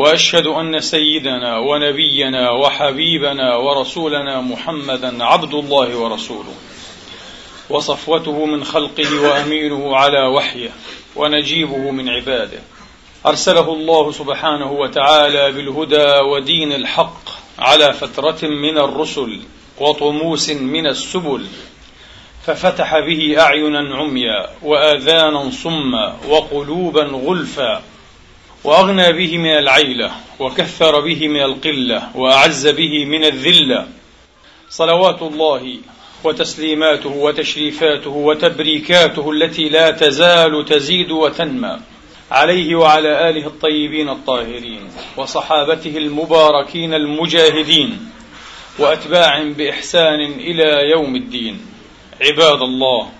وأشهد أن سيدنا ونبينا وحبيبنا ورسولنا محمدا عبد الله ورسوله. وصفوته من خلقه وأمينه على وحيه ونجيبه من عباده. أرسله الله سبحانه وتعالى بالهدى ودين الحق على فترة من الرسل وطموس من السبل. ففتح به اعينا عميا واذانا صما وقلوبا غلفا. وأغنى به من العيلة وكثر به من القلة وأعز به من الذلة. صلوات الله وتسليماته وتشريفاته وتبريكاته التي لا تزال تزيد وتنمى. عليه وعلى آله الطيبين الطاهرين وصحابته المباركين المجاهدين واتباع بإحسان إلى يوم الدين. عباد الله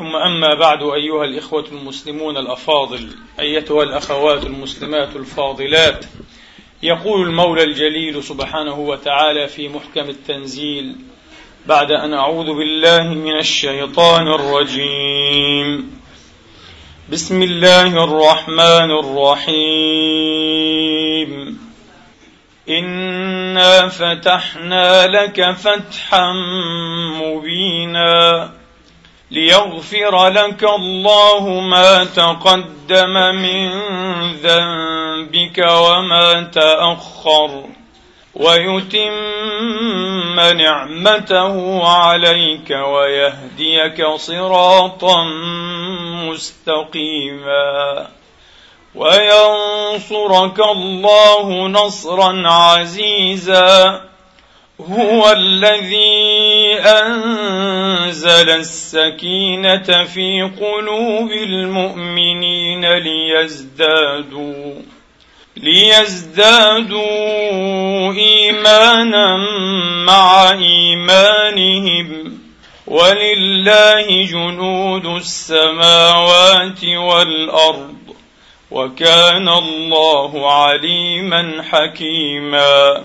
ثم أما بعد أيها الإخوة المسلمون الأفاضل أيتها الأخوات المسلمات الفاضلات يقول المولى الجليل سبحانه وتعالى في محكم التنزيل بعد أن أعوذ بالله من الشيطان الرجيم. بسم الله الرحمن الرحيم. إنا فتحنا لك فتحا مبينا. ليغفر لك الله ما تقدم من ذنبك وما تأخر ويتم نعمته عليك ويهديك صراطا مستقيما وينصرك الله نصرا عزيزا هو الذي أنزل السكينة في قلوب المؤمنين ليزدادوا ليزدادوا إيمانا مع إيمانهم. ولله جنود السماوات والأرض وكان الله عليما حكيما.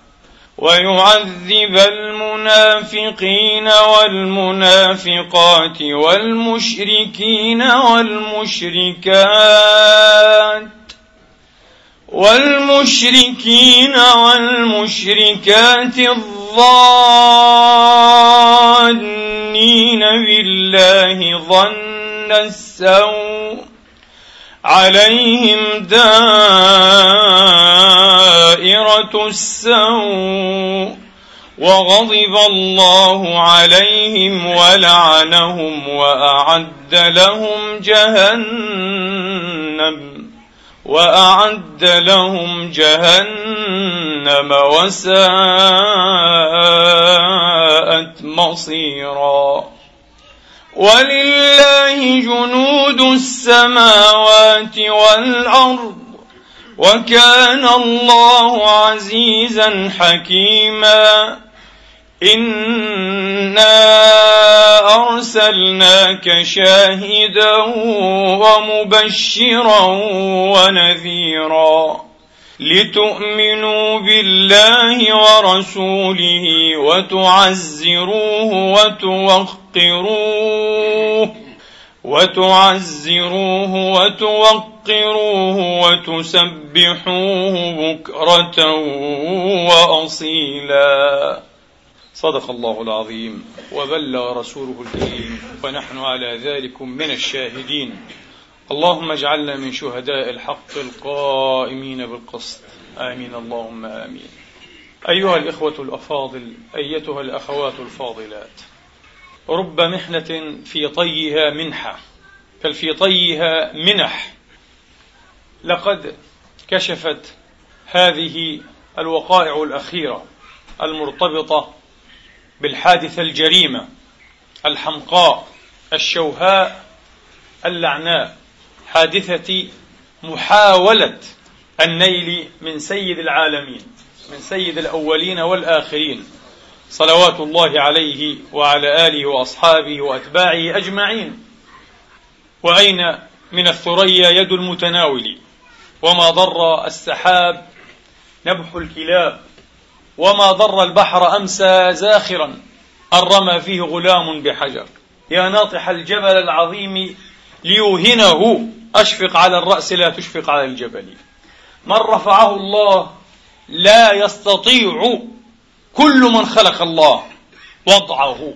ويعذب المنافقين والمنافقات والمشركين والمشركات والمشركين والمشركات الظانين بالله ظن السوء عليهم دائرة السوء وغضب الله عليهم ولعنهم وأعد لهم جهنم وأعد لهم جهنم وساءت مصيرا ولله جنود السماوات والأرض وكان الله عزيزا حكيما إنا أرسلناك شاهدا ومبشرا ونذيرا لتؤمنوا بالله ورسوله وتعزروه وتوقروه وتعزروه وتوقروه وتسبحوه بكرة وأصيلا. صدق الله العظيم. وبلغ رسوله الكريم. ونحن على ذلك من الشاهدين. اللهم اجعلنا من شهداء الحق القائمين بالقسط. آمين. اللهم آمين. أيها الإخوة الأفاضل أيتها الأخوات الفاضلات رب محنة في طيها منحة بل في طيها منح. لقد كشفت هذه الوقائع الأخيرة المرتبطة بالحادثة الجريمة الحمقاء الشوهاء اللعناء. حادثة محاولة النيل من سيد العالمين من سيد الأولين والآخرين. صلوات الله عليه وعلى آله وأصحابه وأتباعه أجمعين. وأين من الثريا يد المتناول؟ وما ضر السحاب نبح الكلاب؟ وما ضر البحر أمسى زاخرا؟ أن رمى فيه غلام بحجر. يا ناطح الجبل العظيم ليوهنه. أشفق على الرأس لا تشفق على الجبل. من رفعه الله لا يستطيع كل من خلق الله وضعه.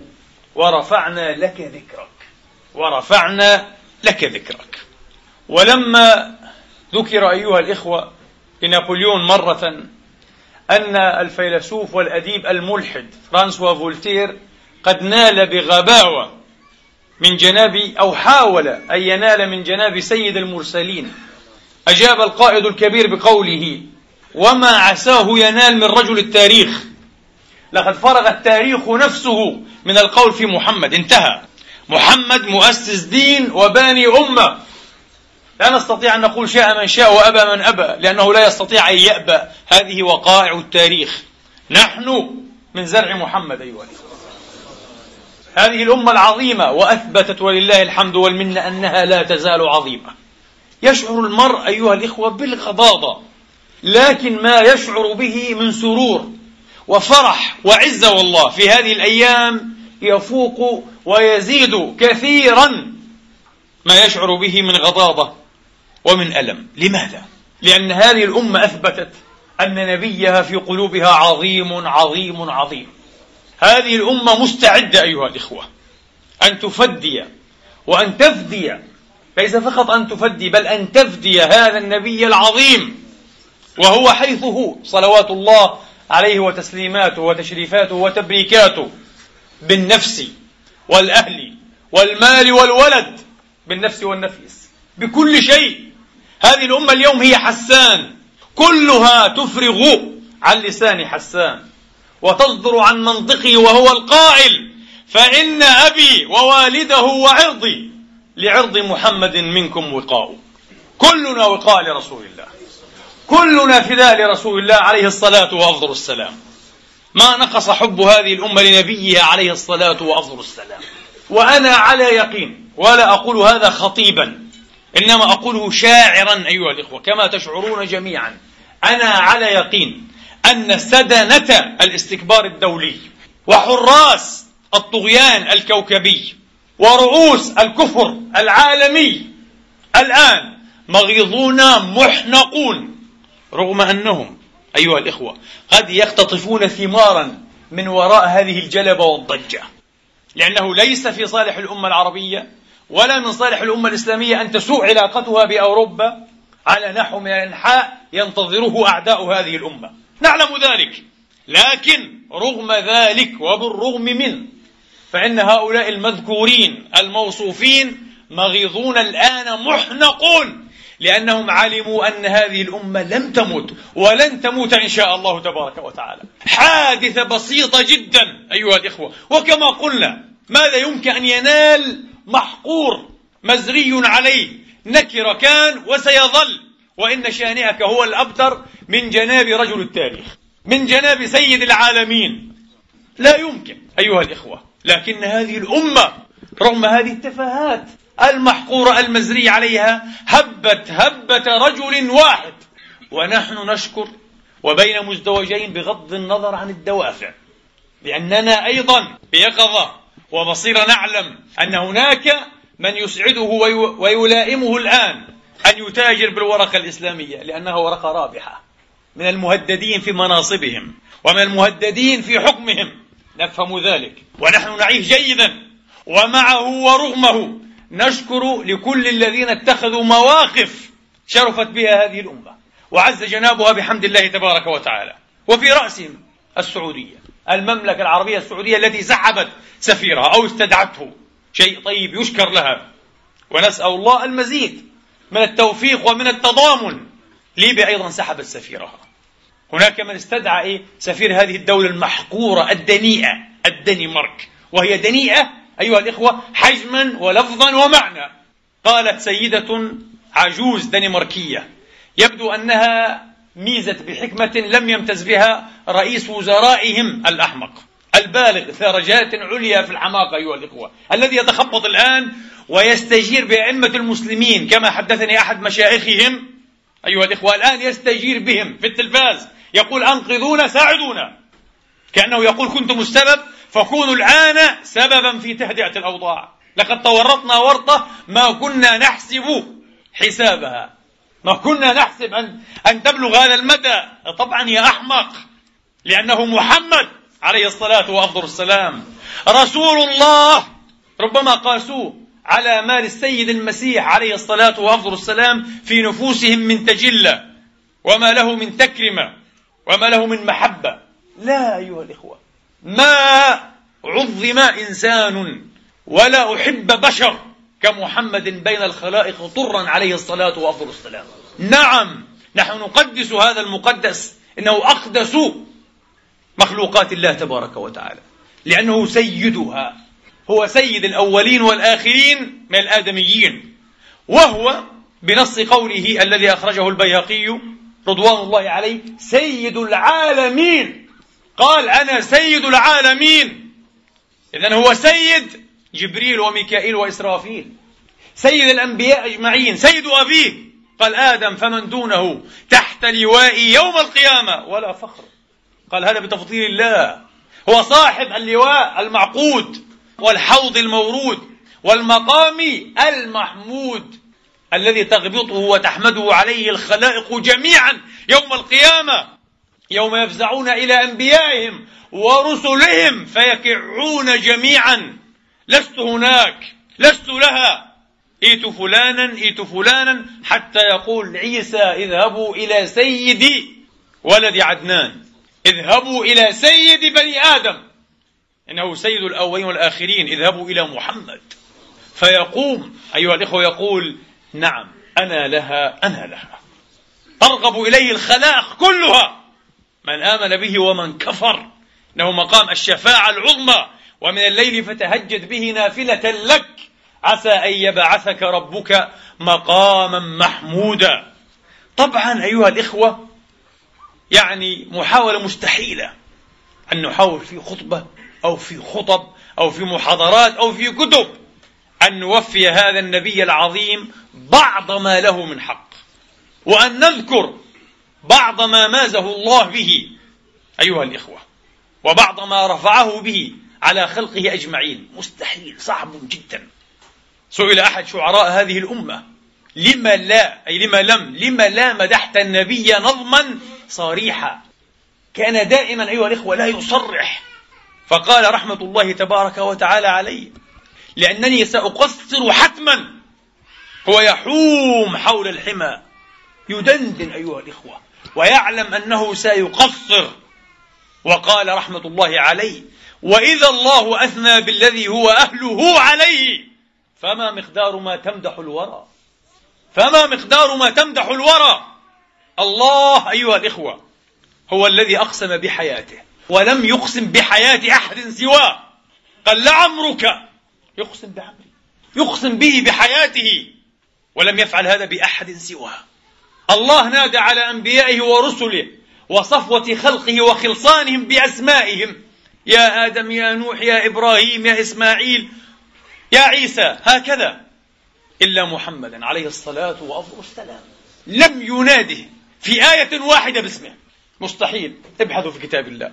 ورفعنا لك ذكرك. ورفعنا لك ذكرك. ولما ذكر أيها الإخوة لنابليون مرة أن الفيلسوف والأديب الملحد فرانسوا فولتير قد نال بغباوة من جناب أو حاول أن ينال من جناب سيد المرسلين. أجاب القائد الكبير بقوله وما عساه ينال من رجل التاريخ. لقد فرغ التاريخ نفسه من القول في محمد. انتهى. محمد مؤسس دين وباني أمة. لا نستطيع أن نقول شاء من شاء وأبى من أبى لأنه لا يستطيع أن يأبى. هذه وقائع التاريخ. نحن من زرع محمد أيها الإخوة. هذه الأمة العظيمة وأثبتت ولله الحمد والمنة أنها لا تزال عظيمة. يشعر المرء أيها الإخوة بالغضاضة لكن ما يشعر به من سرور وفرح وعزة والله في هذه الأيام يفوق ويزيد كثيرا ما يشعر به من غضاضة ومن ألم. لماذا؟ لأن هذه الأمة أثبتت أن نبيها في قلوبها عظيم عظيم عظيم. هذه الأمة مستعدة أيها الإخوة أن تفدي وأن تفدي ليس فقط أن تفدي بل أن تفدي هذا النبي العظيم وهو حيث هو صلوات الله عليه وتسليماته وتشريفاته وتبريكاته بالنفس والأهل والمال والولد بالنفس والنفيس بكل شيء. هذه الأمة اليوم هي حسان كلها تفرغ عن لسان حسان. وتصدر عن منطقه وهو القائل فإن أبي ووالده وعرضي لعرض محمد منكم وقاء كلنا وقاء لرسول الله. كلنا فداء لرسول الله عليه الصلاة وأفضل السلام. ما نقص حب هذه الأمة لنبيها عليه الصلاة وأفضل السلام. وأنا على يقين ولا أقول هذا خطيبا إنما أقوله شاعرا أيها الإخوة كما تشعرون جميعا. أنا على يقين أن سدنة الاستكبار الدولي وحراس الطغيان الكوكبي ورؤوس الكفر العالمي الآن مغيظون محنقون رغم أنهم أيها الإخوة قد يختطفون ثمارا من وراء هذه الجلبة والضجة. لأنه ليس في صالح الأمة العربية ولا من صالح الأمة الإسلامية أن تسوء علاقتها بأوروبا على نحو من الإنحاء ينتظره أعداء هذه الأمة. نعلم ذلك. لكن رغم ذلك وبالرغم من فإن هؤلاء المذكورين الموصوفين مغيظون الآن محنقون لأنهم علموا أن هذه الأمة لم تمت ولن تموت إن شاء الله تبارك وتعالى. حادثة بسيطة جدا أيها الإخوة. وكما قلنا ماذا يمكن أن ينال محقور مزري عليه؟ نكر كان وسيظل. وإن شانئك هو الأبتر من جناب رجل التاريخ من جناب سيد العالمين. لا يمكن أيها الإخوة لكن هذه الأمة رغم هذه التفاهات المحقورة المزري عليها هبت هبة رجل واحد. ونحن نشكر وبين مزدوجين بغض النظر عن الدوافع لأننا أيضا بيقظة وبصيرة نعلم أن هناك من يسعده ويلائمه الآن أن يتاجر بالورقة الإسلامية لأنها ورقة رابحة. من المهددين في مناصبهم ومن المهددين في حكمهم. نفهم ذلك. ونحن نعيه جيدا ومعه ورغمه. نشكر لكل الذين اتخذوا مواقف شرفت بها هذه الأمة. وعز جنابها بحمد الله تبارك وتعالى. وفي رأسهم السعودية المملكة العربية السعودية التي سحبت سفيرها أو استدعته. شيء طيب يشكر لها. ونسأل الله المزيد من التوفيق ومن التضامن. ليبيا أيضا سحبت سفيرها. هناك من استدعى إيه؟ سفير هذه الدولة المحقورة الدنيئة الدنمارك. وهي دنيئة أيها الإخوة حجما ولفظا ومعنى. قالت سيدة عجوز دنماركية يبدو أنها ميزت بحكمة لم يمتز بها رئيس وزرائهم الأحمق. البالغ درجات عليا في الحماقة أيها الإخوة الذي يتخبط الآن ويستجير بأئمة المسلمين كما حدثني أحد مشايخهم أيها الإخوة الآن يستجير بهم في التلفاز. يقول أنقذونا ساعدونا. كأنه يقول كنتم السبب فكونوا الآن سببا في تهدئة الأوضاع. لقد تورطنا ورطة ما كنا نحسب حسابها. ما كنا نحسب أن, أن تبلغ هذا المدى. طبعا يا أحمق لأنه محمد عليه الصلاة وأفضل السلام. رسول الله ربما قاسوه على مال السيد المسيح عليه الصلاة وأفضل السلام في نفوسهم من تجلة وما له من تكرمة. وما له من محبة. لا أيها الإخوة. ما عظم إنسان ولا أحب بشر كمحمد بين الخلائق طرا عليه الصلاة وأفضل السلام. نعم نحن نقدس هذا المقدس إنه أقدس مخلوقات الله تبارك وتعالى. لأنه سيدها هو سيد الأولين والآخرين من الآدميين. وهو بنص قوله الذي أخرجه البيهقي رضوان الله عليه سيد العالمين. قال أنا سيد العالمين. إذا هو سيد جبريل وميكائيل وإسرافيل. سيد الأنبياء أجمعين سيد أبيه. قال آدم فمن دونه تحت لوائي يوم القيامة ولا فخر. قال هذا بتفضيل الله. هو صاحب اللواء المعقود والحوض المورود والمقام المحمود. الذي تغبطه وتحمده عليه الخلائق جميعا يوم القيامة يوم يفزعون إلى أنبيائهم ورسلهم فيكعون جميعا. لست هناك لست لها. ائت فلانا ائت فلانا حتى يقول عيسى اذهبوا إلى سيدي ولد عدنان. اذهبوا إلى سيد بني آدم. إنه سيد الأولين والآخرين. اذهبوا إلى محمد. فيقوم أيها الإخوة يقول نعم أنا لها أنا لها. ترغب إليه الخلائق كلها. من آمن به ومن كفر. إنه مقام الشفاعة العظمى. ومن الليل فتهجد به نافلة لك. عسى أن يبعثك ربك مقاما محمودا. طبعا أيها الإخوة يعني محاولة مستحيلة أن نحاول في خطبة أو في خطب أو في محاضرات أو في كتب أن نوفي هذا النبي العظيم بعض ما له من حق. وأن نذكر بعض ما مازه الله به أيها الإخوة وبعض ما رفعه به على خلقه أجمعين. مستحيل صعب جدا. سئل أحد شعراء هذه الأمة لما لا أي لما لم لما لا مدحت النبي نظما صريحا؟ كان دائما أيها الإخوة لا يصرح. فقال رحمة الله تبارك وتعالى عليه لأنني سأقصر حتما هو يحوم حول الحمى يدندن أيها الإخوة ويعلم أنه سيقصر. وقال رحمة الله عليه وإذا الله أثنى بالذي هو أهله عليه فما مقدار ما تمدح الورى. فما مقدار ما تمدح الورى. الله أيها الإخوة هو الذي أقسم بحياته ولم يقسم بحياة أحد سواه. قال لعمرك يقسم بعمري يقسم به بحياته. ولم يفعل هذا بأحد سواه. الله نادى على أنبيائه ورسله وصفوة خلقه وخلصانهم بأسمائهم. يا آدم يا نوح يا إبراهيم يا إسماعيل يا عيسى هكذا. إلا محمدا عليه الصلاة والسلام لم يناده في آية واحدة باسمه. مستحيل. ابحثوا في كتاب الله.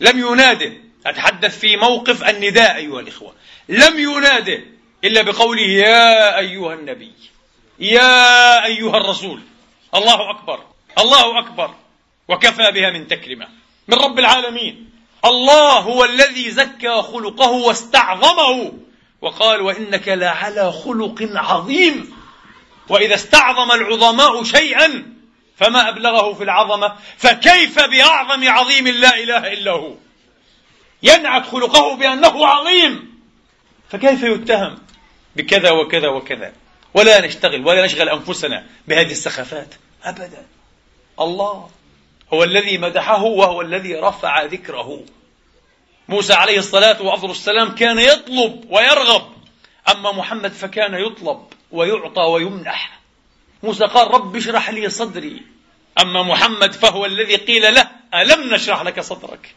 لم يناده. أتحدث في موقف النداء أيها الإخوة. لم يناده إلا بقوله يا أيها النبي. يا أيها الرسول الله أكبر الله أكبر وكفى بها من تكرمة من رب العالمين. الله هو الذي زكى خلقه واستعظمه وقال وإنك لعلى خلق عظيم. وإذا استعظم العظماء شيئا فما أبلغه في العظمة فكيف بأعظم عظيم لا إله إلا هو؟ ينعت خلقه بأنه عظيم. فكيف يتهم بكذا وكذا وكذا؟ ولا نشتغل ولا نشغل أنفسنا بهذه السخافات أبدا. الله هو الذي مدحه وهو الذي رفع ذكره. موسى عليه الصلاة وأفضل السلام كان يطلب ويرغب أما محمد فكان يطلب ويعطى ويمنح. موسى قال رب اشرح لي صدري أما محمد فهو الذي قيل له ألم نشرح لك صدرك؟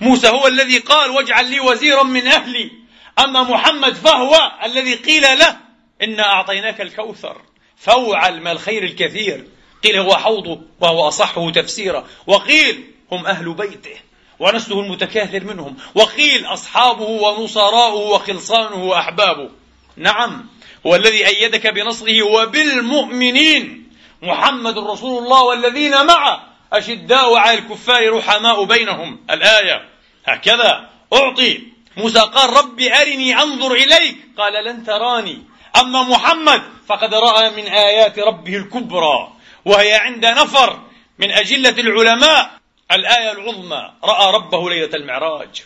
موسى هو الذي قال واجعل لي وزيرا من أهلي أما محمد فهو الذي قيل له إنا أعطيناك الكوثر. فوعل من الخير الكثير. قيل هو حوضه وهو أصحه تفسيرا. وقيل هم أهل بيته. ونسله المتكاثر منهم. وقيل أصحابه ونصراؤه وخلصانه وأحبابه. نعم. هو الذي أيدك بنصره وبالمؤمنين. محمد رسول الله والذين معه. أشداء على الكفار رحماء بينهم. الآية. هكذا. أعطي. موسى قال ربي أرني أنظر إليك. قال لن تراني. أما محمد فقد رأى من آيات ربه الكبرى وهي عند نفر من أجلة العلماء. الآية العظمى رأى ربه ليلة المعراج.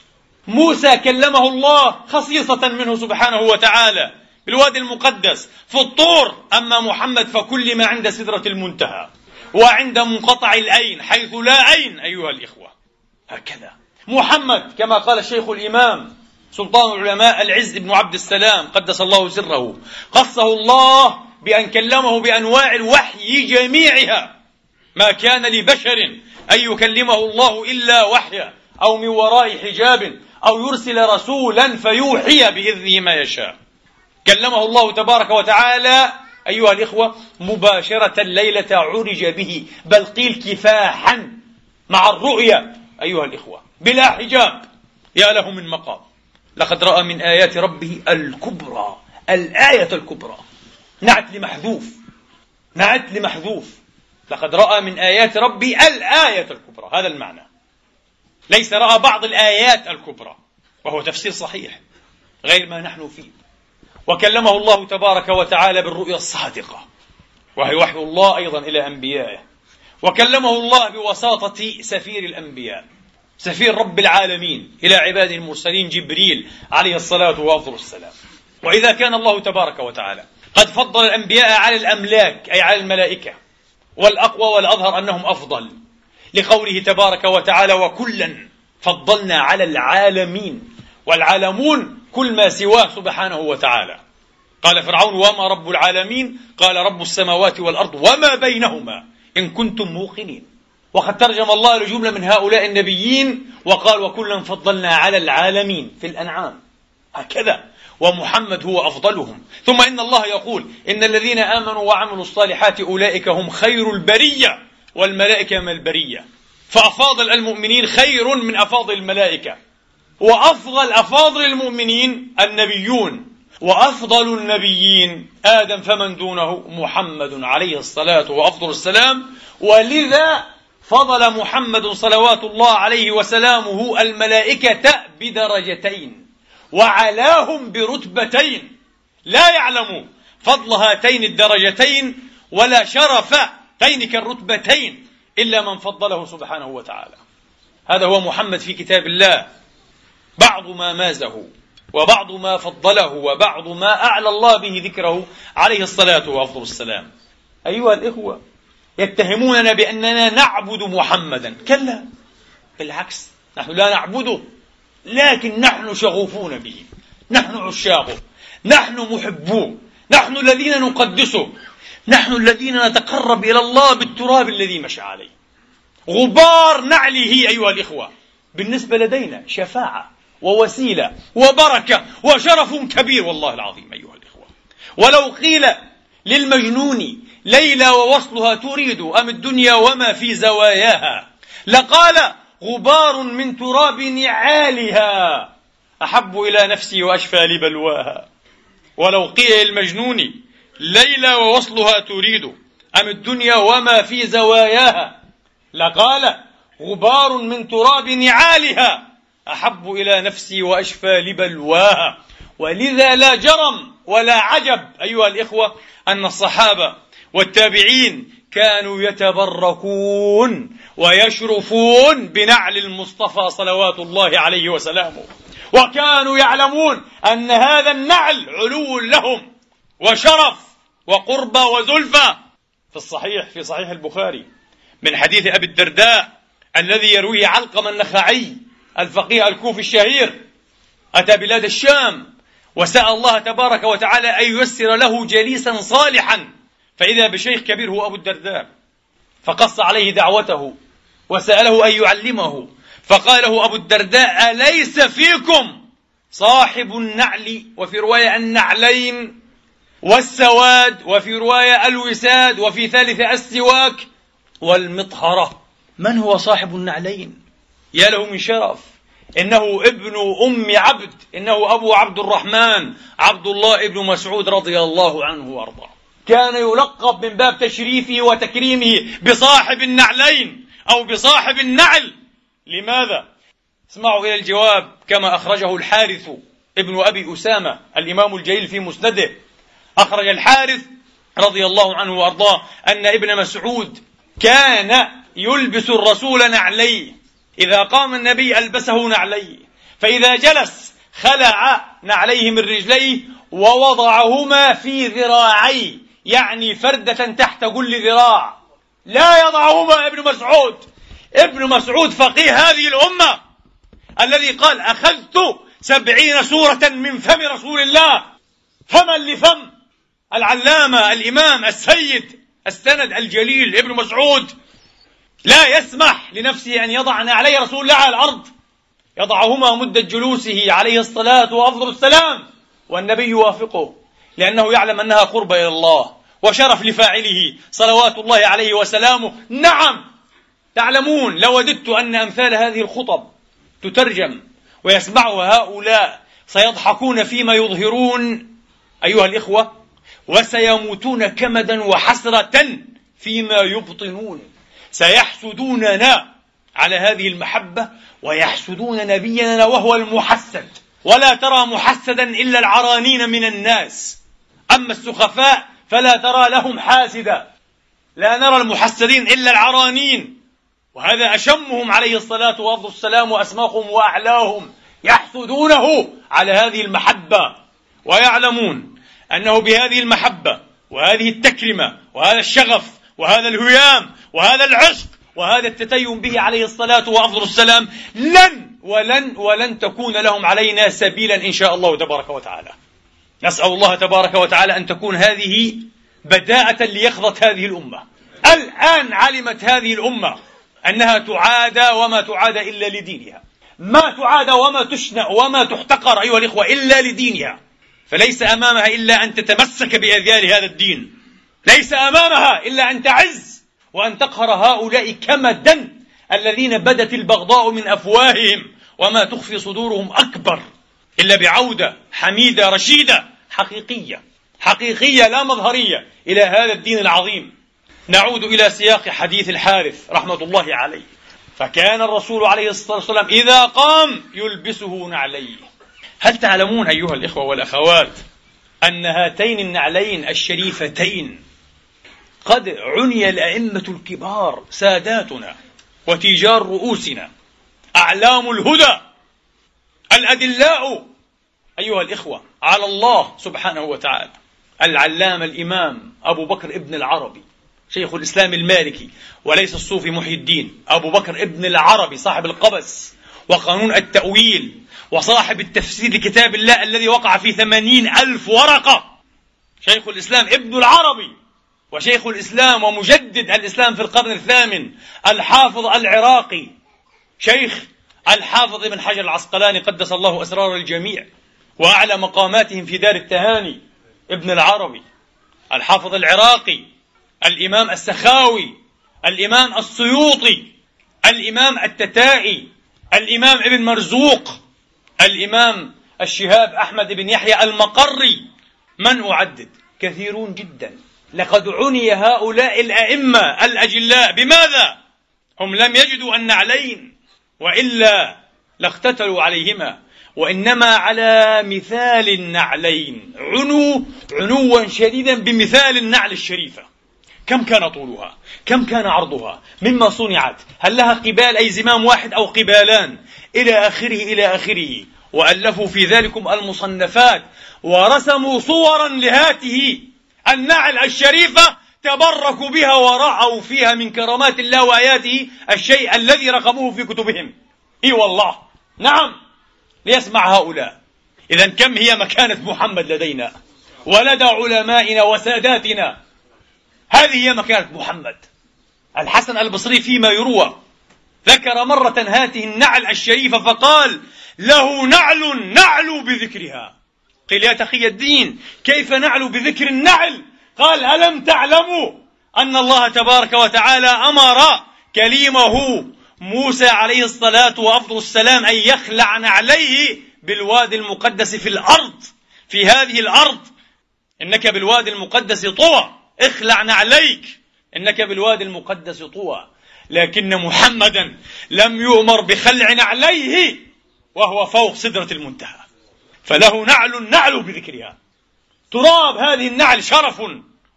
موسى كلمه الله خصيصة منه سبحانه وتعالى بالوادي المقدس في الطور. أما محمد فكل ما عند سدرة المنتهى وعند منقطع الأين حيث لا أين أيها الإخوة. هكذا. محمد كما قال الشيخ الإمام سلطان العلماء العز بن عبد السلام قدس الله سره. خصه الله بأن كلمه بأنواع الوحي جميعها. ما كان لبشر أن يكلمه الله إلا وحيا أو من وراء حجاب أو يرسل رسولا فيوحي بإذنه ما يشاء. كلمه الله تبارك وتعالى أيها الإخوة مباشرة ليلة عرج به بل قيل كفاحا مع الرؤيا أيها الإخوة بلا حجاب. يا له من مقام. لقد رأى من آيات ربه الكبرى الآية الكبرى. نعت لمحذوف نعت لمحذوف. لقد رأى من آيات ربي الآية الكبرى هذا المعنى. ليس رأى بعض الآيات الكبرى وهو تفسير صحيح غير ما نحن فيه. وكلمه الله تبارك وتعالى بالرؤيا الصادقة وهي وحي الله أيضا إلى أنبيائه. وكلمه الله بوساطة سفير الأنبياء. سفير رب العالمين إلى عباد المرسلين جبريل عليه الصلاة وأفضل السلام. وإذا كان الله تبارك وتعالى قد فضل الأنبياء على الأملاك أي على الملائكة والأقوى والأظهر أنهم أفضل لقوله تبارك وتعالى وكلا فضلنا على العالمين والعالمون كل ما سواه سبحانه وتعالى. قال فرعون وما رب العالمين؟ قال رب السماوات والأرض وما بينهما إن كنتم موقنين. وقد ترجم الله لجملة من هؤلاء النبيين وقال وكلا فضلنا على العالمين في الأنعام. هكذا. ومحمد هو أفضلهم. ثم إن الله يقول إن الذين آمنوا وعملوا الصالحات أولئك هم خير البرية والملائكة من البرية. فأفاضل المؤمنين خير من أفاضل الملائكة. وأفضل أفاضل المؤمنين النبيون. وأفضل النبيين آدم فمن دونه محمد عليه الصلاة وأفضل السلام ولذا فضل محمد صلوات الله عليه وسلامه الملائكة بدرجتين وعلاهم برتبتين لا يعلم فضل هاتين الدرجتين ولا شرف تين الرتبتين إلا من فضله سبحانه وتعالى. هذا هو محمد في كتاب الله. بعض ما مازه وبعض ما فضله وبعض ما أعلى الله به ذكره عليه الصلاة وأفضل السلام أيها الإخوة يتهموننا بأننا نعبد محمدا. كلا بالعكس نحن لا نعبده لكن نحن شغوفون به. نحن عشاقه. نحن محبوه. نحن الذين نقدسه. نحن الذين نتقرب إلى الله بالتراب الذي مشى عليه. غبار نعله أيها الإخوة. بالنسبة لدينا شفاعة ووسيلة وبركة وشرف كبير والله العظيم أيها الإخوة. ولو قيل للمجنون ليلى ووصلها تريد أم الدنيا وما في زواياها؟ لقال غبار من تراب نعالها. أحب إلى نفسي وأشفى لبلواها. ولو قيل المجنون ليلى ووصلها تريد أم الدنيا وما في زواياها؟ لقال غبار من تراب نعالها. أحب إلى نفسي وأشفى لبلواها. ولذا لا جرم ولا عجب أيها الإخوة أن الصحابة والتابعين كانوا يتبركون ويشرفون بنعل المصطفى صلوات الله عليه وسلامه. وكانوا يعلمون أن هذا النعل علو لهم وشرف وقربى وزلفى. في الصحيح في صحيح البخاري من حديث أبي الدرداء الذي يرويه علقم النخعي الفقيه الكوفي الشهير أتى بلاد الشام وسأل الله تبارك وتعالى أن ييسر له جليسا صالحا. فإذا بشيخ كبير هو أبو الدرداء فقص عليه دعوته وسأله أن يعلمه فقال له أبو الدرداء أليس فيكم صاحب النعل؟ وفي رواية النعلين والسواد وفي رواية الوساد وفي ثالثة السواك والمطهرة. من هو صاحب النعلين؟ يا له من شرف. إنه ابن أم عبد إنه أبو عبد الرحمن عبد الله ابن مسعود رضي الله عنه وأرضاه. كان يلقب من باب تشريفه وتكريمه بصاحب النعلين أو بصاحب النعل. لماذا؟ اسمعوا إلى الجواب كما أخرجه الحارث ابن أبي أسامة الإمام الجليل في مسنده. أخرج الحارث رضي الله عنه وأرضاه أن ابن مسعود كان يلبس الرسول نعليه. إذا قام النبي ألبسه نعليه. فإذا جلس خلع نعليه من رجليه ووضعهما في ذراعيه. يعني فردة تحت كل ذراع. لا يضعهما ابن مسعود. ابن مسعود فقيه هذه الأمة. الذي قال أخذت سبعين سورة من فم رسول الله. فما لفم العلامة الإمام السيد السند الجليل ابن مسعود. لا يسمح لنفسه أن يضع عليه رسول الله على الأرض. يضعهما مدة جلوسه عليه الصلاة وأفضل السلام. والنبي يوافقه. لأنه يعلم أنها قربة إلى الله. وشرف لفاعله صلوات الله عليه وسلامه. نعم تعلمون لوددت أن أمثال هذه الخطب تترجم ويسمعها هؤلاء سيضحكون فيما يظهرون. أيها الإخوة وسيموتون كمدا وحسرة فيما يبطنون. سيحسدوننا على هذه المحبة ويحسدون نبينا وهو المحسد. ولا ترى محسدا إلا العرانين من الناس. أما السخفاء فلا ترى لهم حاسدا. لا نرى المحسدين إلا العرانين. وهذا أشمهم عليه الصلاة والسلام وأسماهم وأعلاهم يحسدونه على هذه المحبة. ويعلمون أنه بهذه المحبة وهذه التكرمة وهذا الشغف وهذا الهيام وهذا العشق وهذا التتيم به عليه الصلاة وأفضل السلام لن ولن ولن تكون لهم علينا سبيلا إن شاء الله تبارك وتعالى. نسأل الله تبارك وتعالى أن تكون هذه بداءة ليقظة هذه الأمة. الآن علمت هذه الأمة أنها تعادى وما تعادى إلا لدينها. ما تعادى وما تشنأ وما تحتقر أيها الإخوة إلا لدينها. فليس أمامها إلا أن تتمسك بأذيال هذا الدين. ليس أمامها إلا أن تعز وأن تقهر هؤلاء كمدا الذين بدت البغضاء من أفواههم وما تخفي صدورهم أكبر. إلا بعودة حميدة رشيدة حقيقية حقيقية لا مظهرية إلى هذا الدين العظيم. نعود إلى سياق حديث الحارث رحمة الله عليه. فكان الرسول عليه الصلاة والسلام إذا قام يلبسه نعليه. هل تعلمون أيها الإخوة والأخوات أن هاتين النعلين الشريفتين قد عني الأئمة الكبار ساداتنا وتجار رؤوسنا أعلام الهدى الأدلاء أيها الإخوة على الله سبحانه وتعالى. العلام الإمام أبو بكر ابن العربي شيخ الإسلام المالكي وليس الصوفي محي الدين. أبو بكر ابن العربي صاحب القبس وقانون التأويل وصاحب التفسير لكتاب الله الذي وقع في ثمانين ألف ورقة. شيخ الإسلام ابن العربي وشيخ الإسلام ومجدد الإسلام في القرن الثامن الحافظ العراقي شيخ الحافظ ابن حجر العسقلاني قدس الله أسرار الجميع وأعلى مقاماتهم في دار التهاني ابن العربي الحافظ العراقي الإمام السخاوي الإمام السيوطي الإمام التتائي الإمام ابن مرزوق الإمام الشهاب أحمد بن يحيى المقري. من أعدد؟ كثيرون جدا. لقد عني هؤلاء الأئمة الأجلاء. بماذا؟ هم لم يجدوا النعلين وإلا لاقتتلوا عليهما وإنما على مثال النعلين عنوا عنوا شديدا بمثال النعل الشريفة. كم كان طولها؟ كم كان عرضها؟ مما صنعت؟ هل لها قبال أي زمام واحد أو قبالان؟ إلى آخره إلى آخره. وألفوا في ذلكم المصنفات ورسموا صورا لهاته النعل الشريفة تبركوا بها ورعوا فيها من كرامات الله وآياته الشيء الذي رقموه في كتبهم. إي والله. نعم. ليسمع هؤلاء. إذا كم هي مكانة محمد لدينا؟ ولدى علمائنا وساداتنا. هذه هي مكانة محمد. الحسن البصري فيما يروى. ذكر مرة هاته النعل الشريفة فقال له نعل نعلو بذكرها. قيل يا تقي الدين كيف نعلو بذكر النعل؟ قال ألم تعلموا أن الله تبارك وتعالى أمر كليمه موسى عليه الصلاة وأفضل السلام أن يخلع نعليه بالوادي المقدس في الأرض في هذه الأرض. إنك بالوادي المقدس طوى اخلع نعليك إنك بالوادي المقدس طوى. لكن محمدا لم يؤمر بخلع نعليه وهو فوق سدرة المنتهى. فله نعل نعل بذكرها. تراب هذه النعل شرف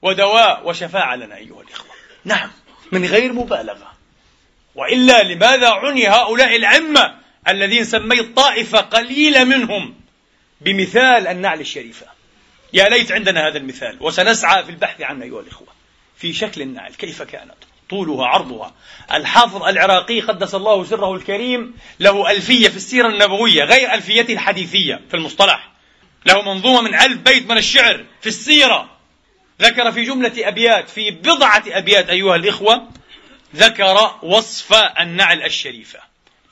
ودواء وشفاعة لنا أيها الإخوة. نعم من غير مبالغة. وإلا لماذا عني هؤلاء الأئمة الذين سميت طائفة قليلة منهم بمثال النعل الشريفة؟ يا ليت عندنا هذا المثال وسنسعى في البحث عنه أيها الإخوة. في شكل النعل كيف كانت؟ طولها عرضها. الحافظ العراقي قدس الله سره الكريم له ألفية في السيرة النبوية غير ألفيته الحديثية في المصطلح. له منظومة من ألف بيت من الشعر في السيرة. ذكر في جملة أبيات في بضعة أبيات أيها الإخوة ذكر وصف النعل الشريفة.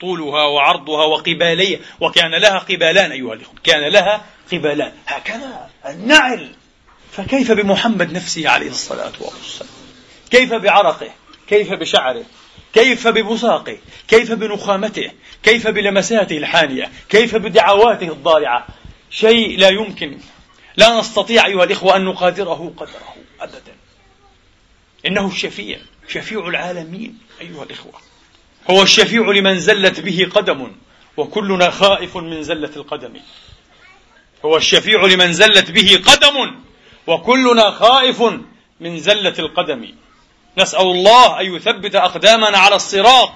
طولها وعرضها وقبالية وكان لها قبالان أيها الإخوة كان لها قبالان. هكذا النعل. فكيف بمحمد نفسه عليه الصلاة والسلام؟ كيف بعرقه؟ كيف بشعره؟ كيف ببصاقه؟ كيف بنخامته؟ كيف بلمساته الحانية؟ كيف بدعواته الضارعة شيء لا يمكن. لا نستطيع أيها الإخوة أن نقادره قدره أبدا. إنه الشفيع شفيع العالمين أيها الإخوة. هو الشفيع لمن زلت به قدم وكلنا خائف من زلة القدم. هو الشفيع لمن زلت به قدم وكلنا خائف من زلة القدم. نسأل الله أن يثبت أقدامنا على الصراط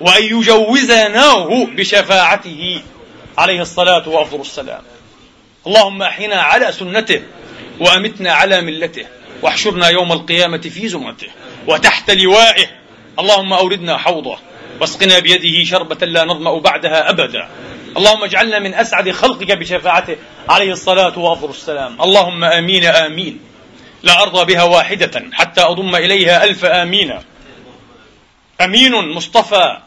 وأن يجوزناه بشفاعته. عليه الصلاة وأفضل السلام. اللهم أحينا على سنته وأمتنا على ملته واحشرنا يوم القيامة في زمرته وتحت لوائه. اللهم أوردنا حوضه واسقنا بيده شربة لا نظمأ بعدها أبدا. اللهم اجعلنا من أسعد خلقك بشفاعته. عليه الصلاة وأفضل السلام. اللهم آمين آمين. لا أرضى بها واحدة حتى أضم إليها ألف آمين. أمين مصطفى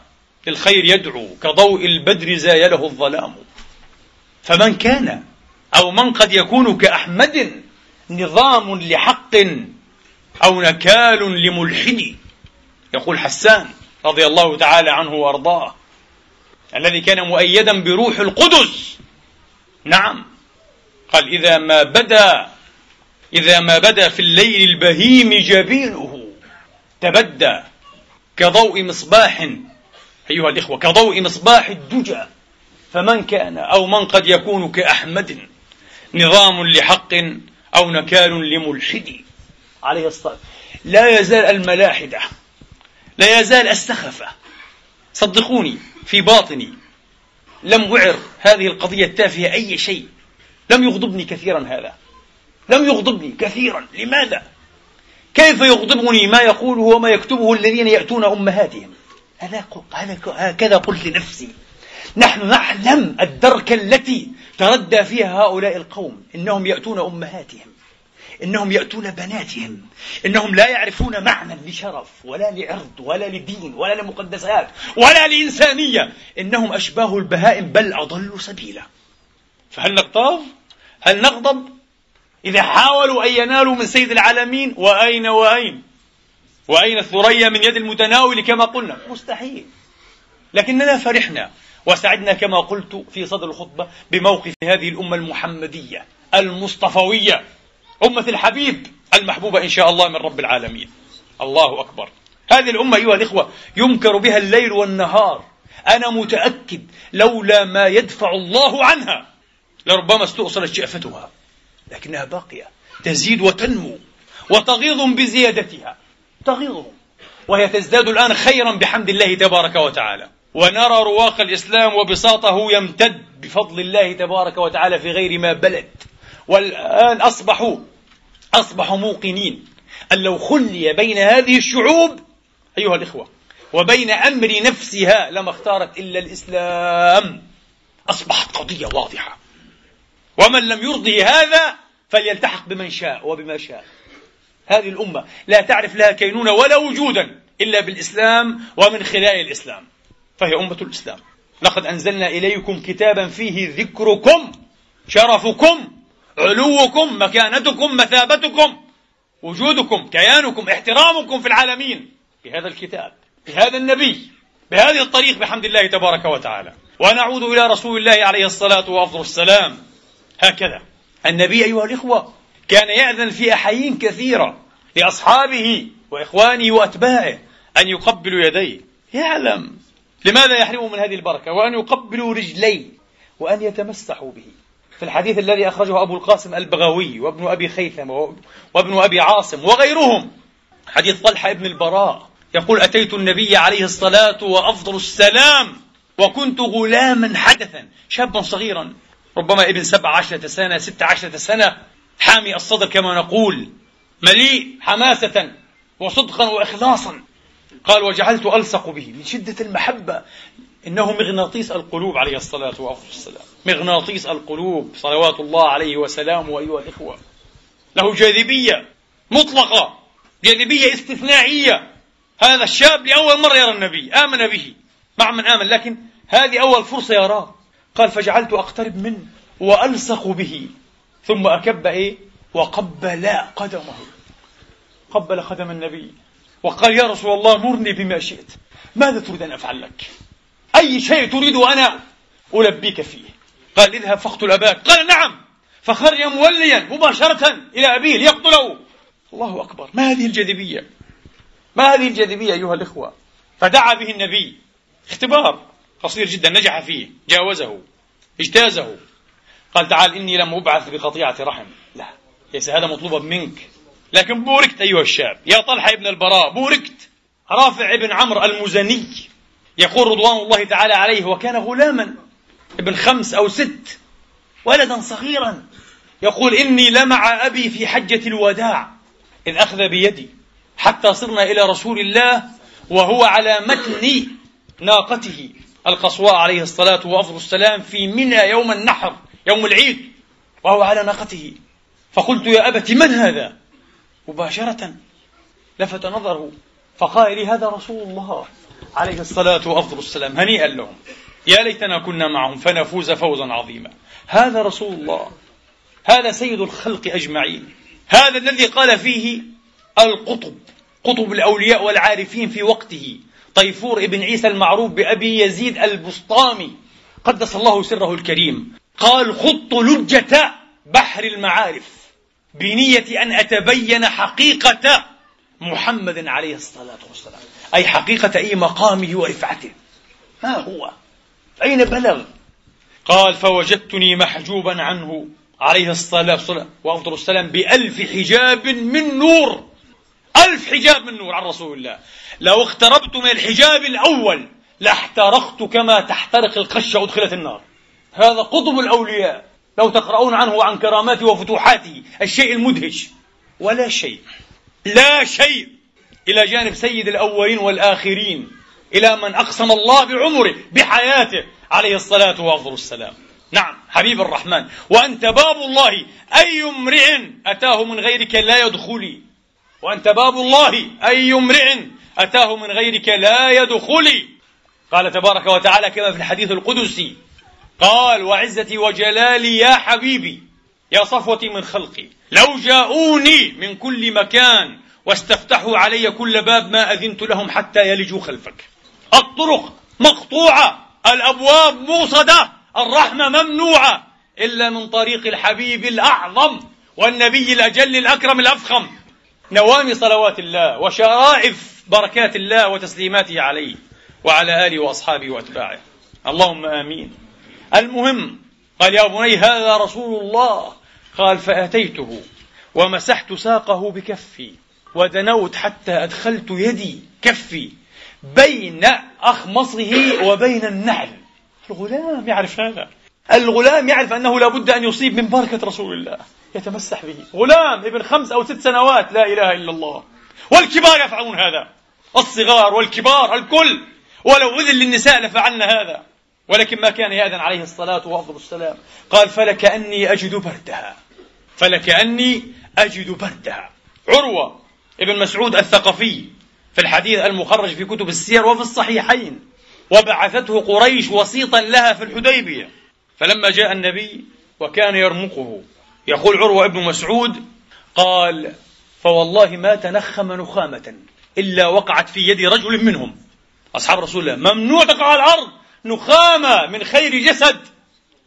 للخير يدعو كضوء البدر زايله الظلام. فمن كان أو من قد يكون كأحمد نظام لحق أو نكال لملحد. يقول حسان رضي الله تعالى عنه وأرضاه الذي كان مؤيدا بروح القدس. نعم. قال إذا ما بدا إذا ما بدا في الليل البهيم جبينه. تبدى كضوء مصباح. أيها الإخوة كضوء مصباح الدجى. فمن كان أو من قد يكون كأحمد. نظام لحق أو نكال لملحد. عليه الصلاة لا يزال الملاحدة لا يزال السخفة. صدقوني في باطني. لم أعر هذه القضية التافهة أي شيء. لم يغضبني كثيرا هذا. لم يغضبني كثيرا. لماذا؟ كيف يغضبني ما يقوله وما يكتبه الذين يأتون أمهاتهم؟ هذا هكذا قلت لنفسي. نحن نعلم الدركة التي تردى فيها هؤلاء القوم. إنهم يأتون أمهاتهم. إنهم يأتون بناتهم. إنهم لا يعرفون معنى لشرف ولا لعرض ولا لدين ولا لمقدسات ولا لإنسانية. إنهم أشباه البهائم بل أضلوا سبيلا. فهل نغتاظ؟ هل نغضب؟ إذا حاولوا أن ينالوا من سيد العالمين وأين وأين؟ وأين الثريا من يد المتناول كما قلنا؟ مستحيل. لكننا فرحنا. وسعدنا كما قلت في صدر الخطبة بموقف هذه الأمة المحمدية المصطفوية أمة الحبيب المحبوبة إن شاء الله من رب العالمين. الله أكبر. هذه الأمة أيها الإخوة ينكر بها الليل والنهار. أنا متأكد لولا ما يدفع الله عنها لربما استؤصلت شأفتها لكنها باقية تزيد وتنمو وتغيظ بزيادتها تغيظ وهي تزداد الآن خيرا بحمد الله تبارك وتعالى. ونرى رواق الإسلام وبساطه يمتد بفضل الله تبارك وتعالى في غير ما بلد. والآن أصبحوا أصبحوا موقنين. أن لو خلي بين هذه الشعوب أيها الإخوة وبين أمر نفسها لما اختارت إلا الإسلام أصبحت قضية واضحة. ومن لم يرضه هذا فليلتحق بمن شاء وبما شاء. هذه الأمة لا تعرف لها كينونة ولا وجودا إلا بالإسلام ومن خلال الإسلام. فهي أمة الإسلام. لقد أنزلنا إليكم كتابا فيه ذكركم شرفكم علوكم مكانتكم مثابتكم وجودكم كيانكم احترامكم في العالمين. بهذا الكتاب بهذا النبي بهذه الطريق بحمد الله تبارك وتعالى. ونعود إلى رسول الله عليه الصلاة وأفضل السلام. هكذا. النبي أيها الإخوة كان يأذن في أحايين كثيرة لأصحابه وإخوانه وأتباعه أن يقبلوا يديه. يعلم. لماذا يحرموا من هذه البركة؟ وأن يقبلوا رجليه وأن يتمسحوا به. في الحديث الذي أخرجه أبو القاسم البغوي وابن أبي خيثم وابن أبي عاصم وغيرهم. حديث طلحة ابن البراء. يقول أتيت النبي عليه الصلاة وأفضل السلام وكنت غلاما حدثا شابا صغيرا. ربما ابن سبع عشرة سنة ست عشرة سنة. حامي الصدر كما نقول. مليء حماسة وصدقا وإخلاصا. قال وجعلت ألصق به من شدة المحبة إنه مغناطيس القلوب عليه الصلاة والسلام. مغناطيس القلوب صلوات الله عليه وسلامه أيها الإخوة. له جاذبية مطلقة جاذبية استثنائية. هذا الشاب لأول مرة يرى النبي آمن به مع من آمن لكن هذه أول فرصة يراه. قال فجعلت أقترب منه وألصق به. ثم أكب إيه؟ وقبل قدمه. قبل قدم النبي. وقال يا رسول الله مرني بما شئت. ماذا تريد أن أفعل لك؟ أي شيء تريد أنا ألبيك فيه. قال اذهب فاقتل أباك. قال نعم. فخرج موليا مباشرة إلى أبيه ليقتله. الله أكبر. ما هذه الجاذبية؟ ما هذه الجاذبية أيها الإخوة؟ فدعا به النبي. اختبار قصير جدا نجح فيه جاوزه اجتازه. قال تعال إني لم أبعث بقطيعة رحم. لا ليس هذا مطلوبا منك. لكن بوركت أيها الشاب. يا طلحة ابن البراء بوركت. رافع ابن عمرو المزني يقول رضوان الله تعالى عليه وكان غلاما ابن خمس أو ست ولدا صغيرا. يقول إني لمع أبي في حجة الوداع إذ أخذ بيدي حتى صرنا إلى رسول الله وهو على متن ناقته. القصواء عليه الصلاة وأفضل السلام في منى يوم النحر يوم العيد وهو على ناقته. فقلت يا أبت من هذا؟ مباشرة لفت نظره فقال لي هذا رسول الله. عليه الصلاة وأفضل السلام هنيئا لهم يا ليتنا كنا معهم فنفوز فوزا عظيما. هذا رسول الله هذا سيد الخلق أجمعين هذا الذي قال فيه القطب قطب الأولياء والعارفين في وقته. طيفور ابن عيسى المعروف بأبي يزيد البسطامي قدس الله سره الكريم قال خط لجة بحر المعارف. بنية أن أتبين حقيقة محمد عليه الصلاة والسلام. أي حقيقة أي مقامه ورفعته. ما هو؟ أين بلغ؟ قال فوجدتني محجوبا عنه عليه الصلاة والسلام. السلام بألف حجاب من نور. ألف حجاب من نور عن رسول الله. لو اقتربت من الحجاب الأول لاحترقت كما تحترق القشة أدخلت النار. هذا قطب الأولياء. لو تقرؤون عنه وعن كراماته وفتوحاته الشيء المدهش. ولا شيء. لا شيء. إلى جانب سيد الأولين والآخرين إلى من أقسم الله بعمره بحياته. عليه الصلاة وأفضل السلام. نعم حبيب الرحمن. وأنت باب الله. أي امرئ أتاه من غيرك لا يدخلي وأنت باب الله. أي امرئ أتاه من غيرك لا يدخلي قال تبارك وتعالى كما في الحديث القدسي قال وعزتي وجلالي يا حبيبي يا صفوتي من خلقي لو جاءوني من كل مكان واستفتحوا علي كل باب ما أذنت لهم حتى يلجوا خلفك. الطرق مقطوعة الأبواب موصدة الرحمة ممنوعة إلا من طريق الحبيب الأعظم والنبي الأجل الأكرم الأفخم. نوامي صلوات الله وشرائف بركات الله وتسليماته عليه وعلى آله وأصحابه وأتباعه. اللهم آمين. المهم قال يا بني هذا رسول الله. قال فأتيته ومسحت ساقه بكفي ودنوت حتى أدخلت يدي كفي بين أخمصه وبين النعل الغلام يعرف هذا. الغلام يعرف أنه لا بد أن يصيب من بركة رسول الله. يتمسح به. غلام ابن خمس أو ست سنوات لا إله إلا الله. والكبار يفعلون هذا. الصغار والكبار الكل. ولو أذن للنساء لفعلنا هذا. ولكن ما كان يأذن عليه الصلاة وأفضل السلام. قال فلكأني أجد بردها. فلكأني أجد بردها. عروة ابن مسعود الثقفي في الحديث المخرج في كتب السير وفي الصحيحين وبعثته قريش وسيطا لها في الحديبية. فلما جاء النبي وكان يرمقه يقول عروة ابن مسعود قال فوالله ما تنخم نخامة إلا وقعت في يد رجل منهم. أصحاب رسول الله ممنوع تقع على الأرض. نخامة من خير جسد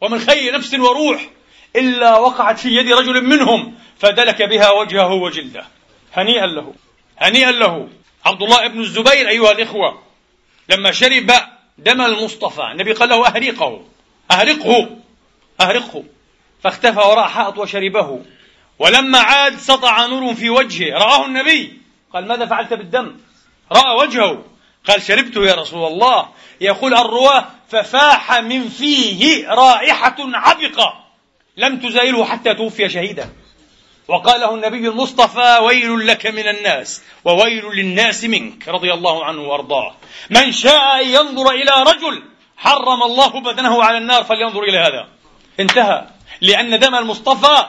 ومن خير نفس وروح إلا وقعت في يد رجل منهم فدلك بها وجهه وجلده. هنيئا له. هنيئا له. عبد الله بن الزبير أيها الإخوة لما شرب دم المصطفى النبي قال له أهرقه. أهرقه. أهرقه. فاختفى وراء حائط وشربه. ولما عاد سطع نور في وجهه رآه النبي. قال ماذا فعلت بالدم؟ رأى وجهه. قال شربته يا رسول الله. يقول الرواة ففاح من فيه رائحة عبقة. لم تزايله حتى توفي شهيدا. وقال له النبي المصطفى ويل لك من الناس وويل للناس منك رضي الله عنه وأرضاه. من شاء أن ينظر إلى رجل حرم الله بدنه على النار فلينظر إلى هذا. انتهى. لأن دم المصطفى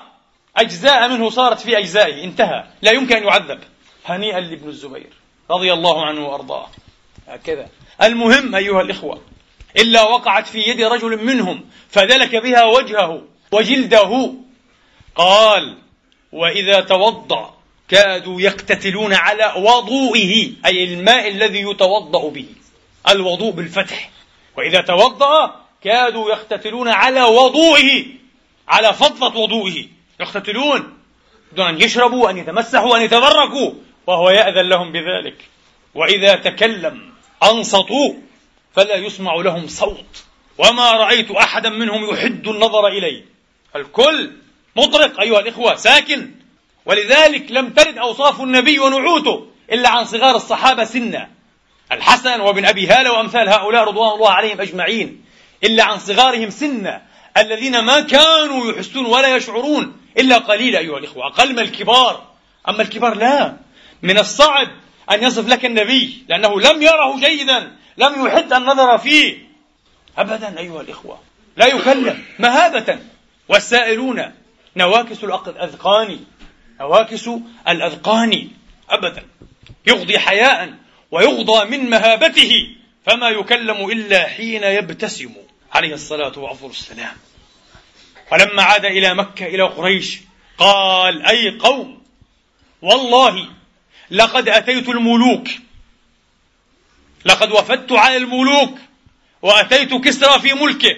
أجزاء منه صارت في أجزائه. انتهى. لا يمكن أن يعذب. هنيئا لابن الزبير رضي الله عنه وأرضاه. هكذا. المهم أيها الإخوة إلا وقعت في يد رجل منهم فدلك بها وجهه وجلده. قال وإذا توضأ كادوا يقتتلون على وضوئه أي الماء الذي يتوضأ به الوضوء بالفتح. وإذا توضأ كادوا يقتتلون على وضوئه على فضة وضوئه. يقتتلون دون أن يشربوا أن يتمسحوا أن يتبركوا وهو يأذن لهم بذلك. وإذا تكلم أنصتوا فلا يسمع لهم صوت وما رأيت أحدا منهم يحد النظر إلي. الكل مطرق أيها الإخوة ساكن. ولذلك لم ترد أوصاف النبي ونعوته إلا عن صغار الصحابة سنا. الحسن وابن أبي هالة وأمثال هؤلاء رضوان الله عليهم أجمعين. إلا عن صغارهم سنا الذين ما كانوا يحسون ولا يشعرون إلا قليلا أيها الإخوة أقل من الكبار. أما الكبار لا. من الصعب أن يصف لك النبي لأنه لم يره جيدا لم يحد النظر فيه. أبدا أيها الإخوة لا يكلم. مهابة. والسائلون نواكس الأذقان نواكس الأذقان. أبدا. يغضي حياء ويغضى من مهابته. فما يكلم إلا حين يبتسم. عليه الصلاة وأفضل السلام. ولما عاد إلى مكة إلى قريش قال أي قوم والله لقد أتيت الملوك. لقد وفدت على الملوك وأتيت كسرى في ملكه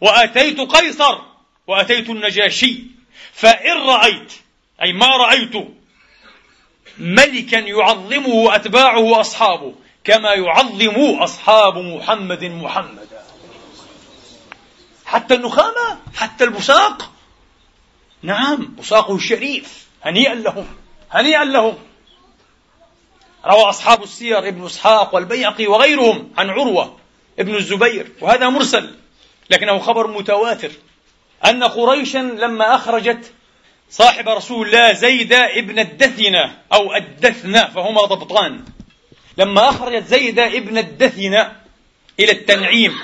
وأتيت قيصر وأتيت النجاشي. فإن رأيت أي ما رأيت ملكا يعظمه أتباعه وأصحابه كما يعظم أصحاب محمد محمدا. حتى النخامة حتى البساق. نعم بساقه الشريف هنيئا لهم هنيئا لهم. روى أصحاب السير ابن إسحاق والبيعقي وغيرهم عن عروة ابن الزبير وهذا مرسل لكنه خبر متواتر. أن قريشا لما أخرجت صاحب رسول الله زيد ابن الدثنة أو الدثنة فهما ضبطان. لما أخرجت زيد ابن الدثنة إلى التنعيم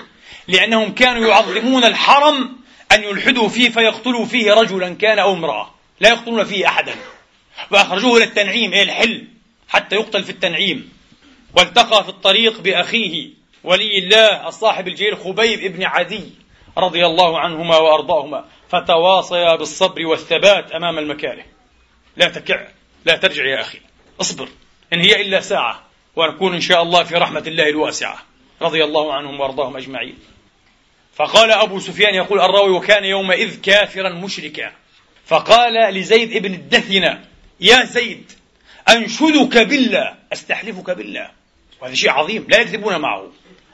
لأنهم كانوا يعظمون الحرم أن يلحدوا فيه فيقتلوا فيه رجلا كان أو امرأة لا يقتلون فيه أحدا. فأخرجوه إلى التنعيم إلى الحل. حتى يقتل في التنعيم والتقى في الطريق بأخيه ولي الله الصاحب الجليل خبيب ابن عدي رضي الله عنهما وأرضاهما فتواصيا بالصبر والثبات أمام المكاره. لا تكع لا ترجع يا أخي اصبر إن هي إلا ساعة ونكون إن شاء الله في رحمة الله الواسعة رضي الله عنهم وأرضاهم أجمعين. فقال أبو سفيان يقول الراوي وكان يومئذ كافرا مشركا. فقال لزيد بن الدثنة يا زيد أنشدك بالله. أستحلفك بالله. وهذا شيء عظيم. لا يكذبون معه.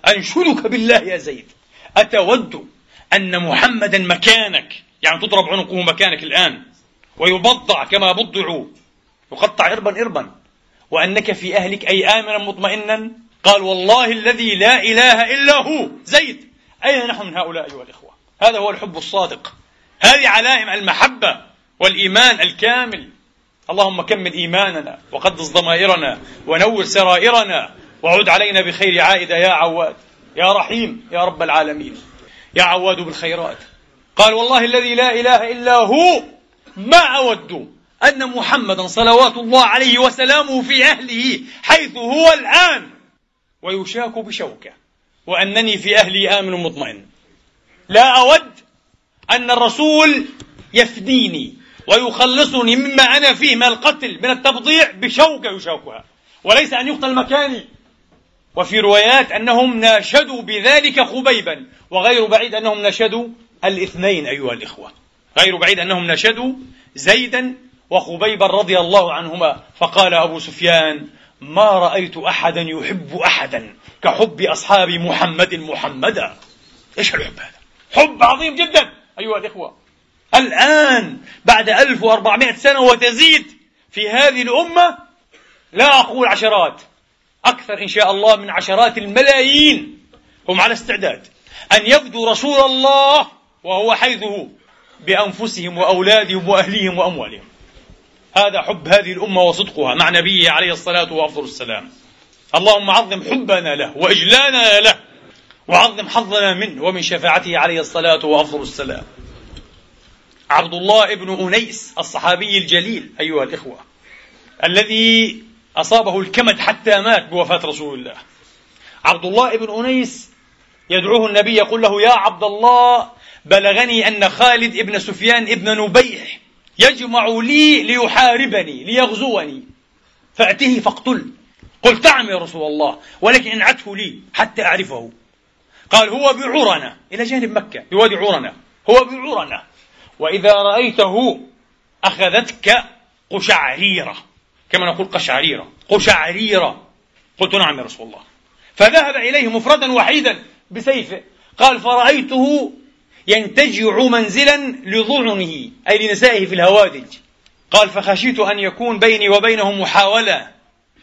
أنشدك بالله يا زيد. أتود أن محمدا مكانك. يعني تضرب عنقه مكانك الآن. ويبضع كما بضعوا يقطع إربا إربا. وأنك في أهلك أي آمنا مطمئنا. قال والله الذي لا إله إلا هو. زيد أين نحن من هؤلاء أيها الإخوة؟ هذا هو الحب الصادق. هذه علائم المحبة والإيمان الكامل. اللهم كمل إيماننا وقدس ضمائرنا ونور سرائرنا وعد علينا بخير عائدة يا عواد. يا رحيم يا رب العالمين. يا عواد بالخيرات. قال والله الذي لا إله إلا هو ما أود أن محمدا صلوات الله عليه وسلامه في أهله حيث هو الآن. ويشاك بشوكة. وأنني في أهلي آمن مطمئن. لا أود أن الرسول يفديني. ويخلصني مما أنا فيه من القتل من التبضيع بشوكة يشاكها وليس أن يقتل مكاني. وفي روايات أنهم ناشدوا بذلك خبيبا وغير بعيد أنهم ناشدوا الاثنين أيها الإخوة. غير بعيد أنهم ناشدوا زيدا وخبيبا رضي الله عنهما. فقال أبو سفيان ما رأيت أحدا يحب أحدا كحب أصحاب محمد محمدا. إيش الحب هذا؟ حب عظيم جدا أيها الإخوة. الآن بعد 1400 سنة وتزيد في هذه الأمة لا أقول عشرات أكثر إن شاء الله من عشرات الملايين هم على استعداد. أن يفدوا رسول الله وهو حيث هو بأنفسهم وأولادهم وأهليهم وأموالهم. هذا حب هذه الأمة وصدقها مع نبيه عليه الصلاة وأفضل السلام. اللهم عظم حبنا له وإجلالنا له وعظم حظنا منه ومن شفاعته عليه الصلاة وأفضل السلام. عبد الله بن أنيس الصحابي الجليل أيها الإخوة الذي أصابه الكمد حتى مات بوفاة رسول الله. عبد الله بن أنيس يدعوه النبي يقول له يا عبد الله بلغني أن خالد بن سفيان بن نبيح يجمع لي ليحاربني ليغزوني. فأته فاقتل. قلت نعم يا رسول الله ولكن انعته لي حتى أعرفه. قال هو بعرنة. إلى جانب مكة بوادي عرنة. هو بعرنة. وإذا رأيته أخذتك قشعريرة كما نقول قشعريرة قشعريرة. قلت نعم يا رسول الله. فذهب إليه مفردا وحيدا بسيفه قال فرأيته ينتجع منزلا لضعنه أي لنسائه في الهوادج. قال فخشيت أن يكون بيني وبينه محاولة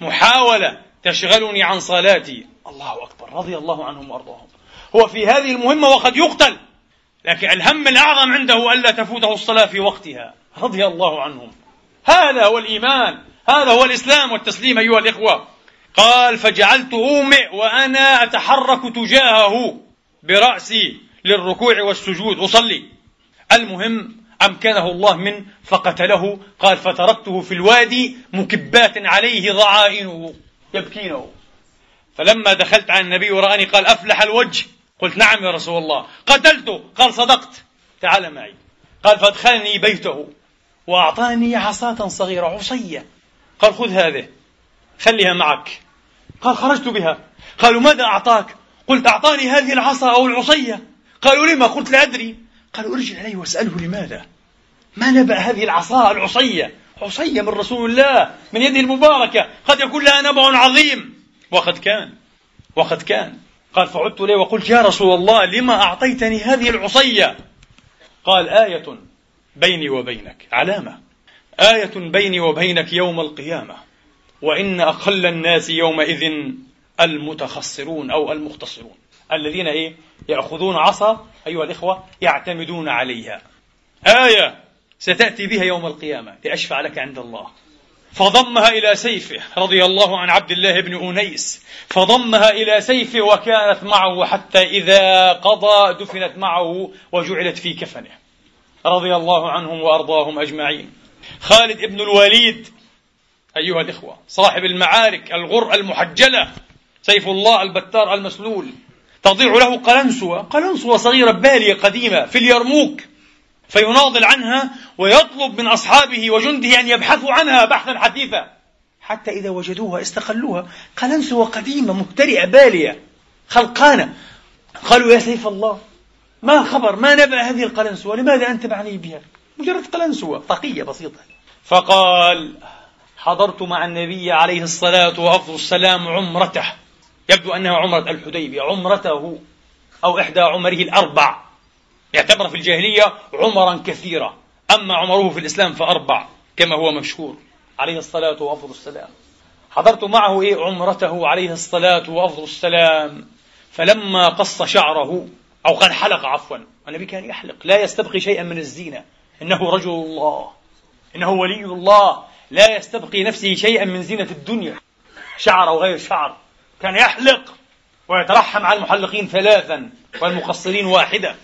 محاولة تشغلني عن صلاتي. الله أكبر رضي الله عنهم وأرضاهم. هو في هذه المهمة وقد يقتل. لكن الهم الأعظم عنده ألا تفوته الصلاة في وقتها. رضي الله عنهم. هذا هو الإيمان. هذا هو الإسلام والتسليم أيها الإخوة. قال فجعلت أومئ وأنا أتحرك تجاهه برأسي للركوع والسجود. أصلي. المهم أمكنه الله من فقتله. قال فتركته في الوادي مكبات عليه ضعائنه. يبكينه. فلما دخلت على النبي ورآني قال أفلح الوجه. قلت نعم يا رسول الله. قتلته قال صدقت. تعال معي. قال فادخلني بيته وأعطاني عصاة صغيرة عصية. قال خذ هذه. خليها معك. قال خرجت بها. قالوا ماذا أعطاك؟ قلت أعطاني هذه العصا أو العصية. قالوا لما؟ قلت لا أدري. قالوا ارجع إليه واسأله لماذا. ما نبأ هذه العصا العصية؟ عصية من رسول الله من يده المباركة. قد يكون لها نبأ عظيم. وقد كان. وقد كان. قال فعدت إليه وقلت يا رسول الله لما أعطيتني هذه العصية؟ قال آية بيني وبينك علامة. آية بيني وبينك يوم القيامة. وإن أقل الناس يومئذ المتخصرون أو المختصرون. الذين إيه يأخذون عصا أيها الإخوة يعتمدون عليها. آية ستأتي بها يوم القيامة. لأشفع لك عند الله. فضمها إلى سيفه رضي الله عن عبد الله بن أنيس. فضمها إلى سيفه وكانت معه حتى إذا قضى دفنت معه وجعلت في كفنه. رضي الله عنهم وأرضاهم أجمعين. خالد بن الوليد أيها الإخوة صاحب المعارك الغر المحجلة سيف الله البتار المسلول تضيع له قلنسوة قلنسوة صغيرة بالية قديمة في اليرموك. فيناضل عنها ويطلب من أصحابه وجنده أن يبحثوا عنها بحثا حثيثا. حتى إذا وجدوها استقلوها. قلنسوة قديمة مهترئة بالية خلقانة. قالوا يا سيف الله ما خبر ما نبأ هذه القلنسوة لماذا أنت معني بها؟ مجرد قلنسوة طاقية بسيطة. فقال حضرت مع النبي عليه الصلاة وأفضل السلام عمرته. يبدو أنها عمرة الحديبية عمرته أو إحدى عمره الأربع. يعتبر في الجاهلية عمرا كثيرة. أما عمره في الإسلام فأربع كما هو مشهور. عليه الصلاة وأفضل السلام. حضرت معه إيه؟ عمرته عليه الصلاة وأفضل السلام. فلما قص شعره أو قال حلق عفوا. النبي كان يحلق لا يستبقي شيئا من الزينة. إنه رجل الله. إنه ولي الله. لا يستبقي نفسه شيئا من زينة الدنيا. شعر أو غير شعر. كان يحلق ويترحم على المحلقين ثلاثا والمقصرين واحدة.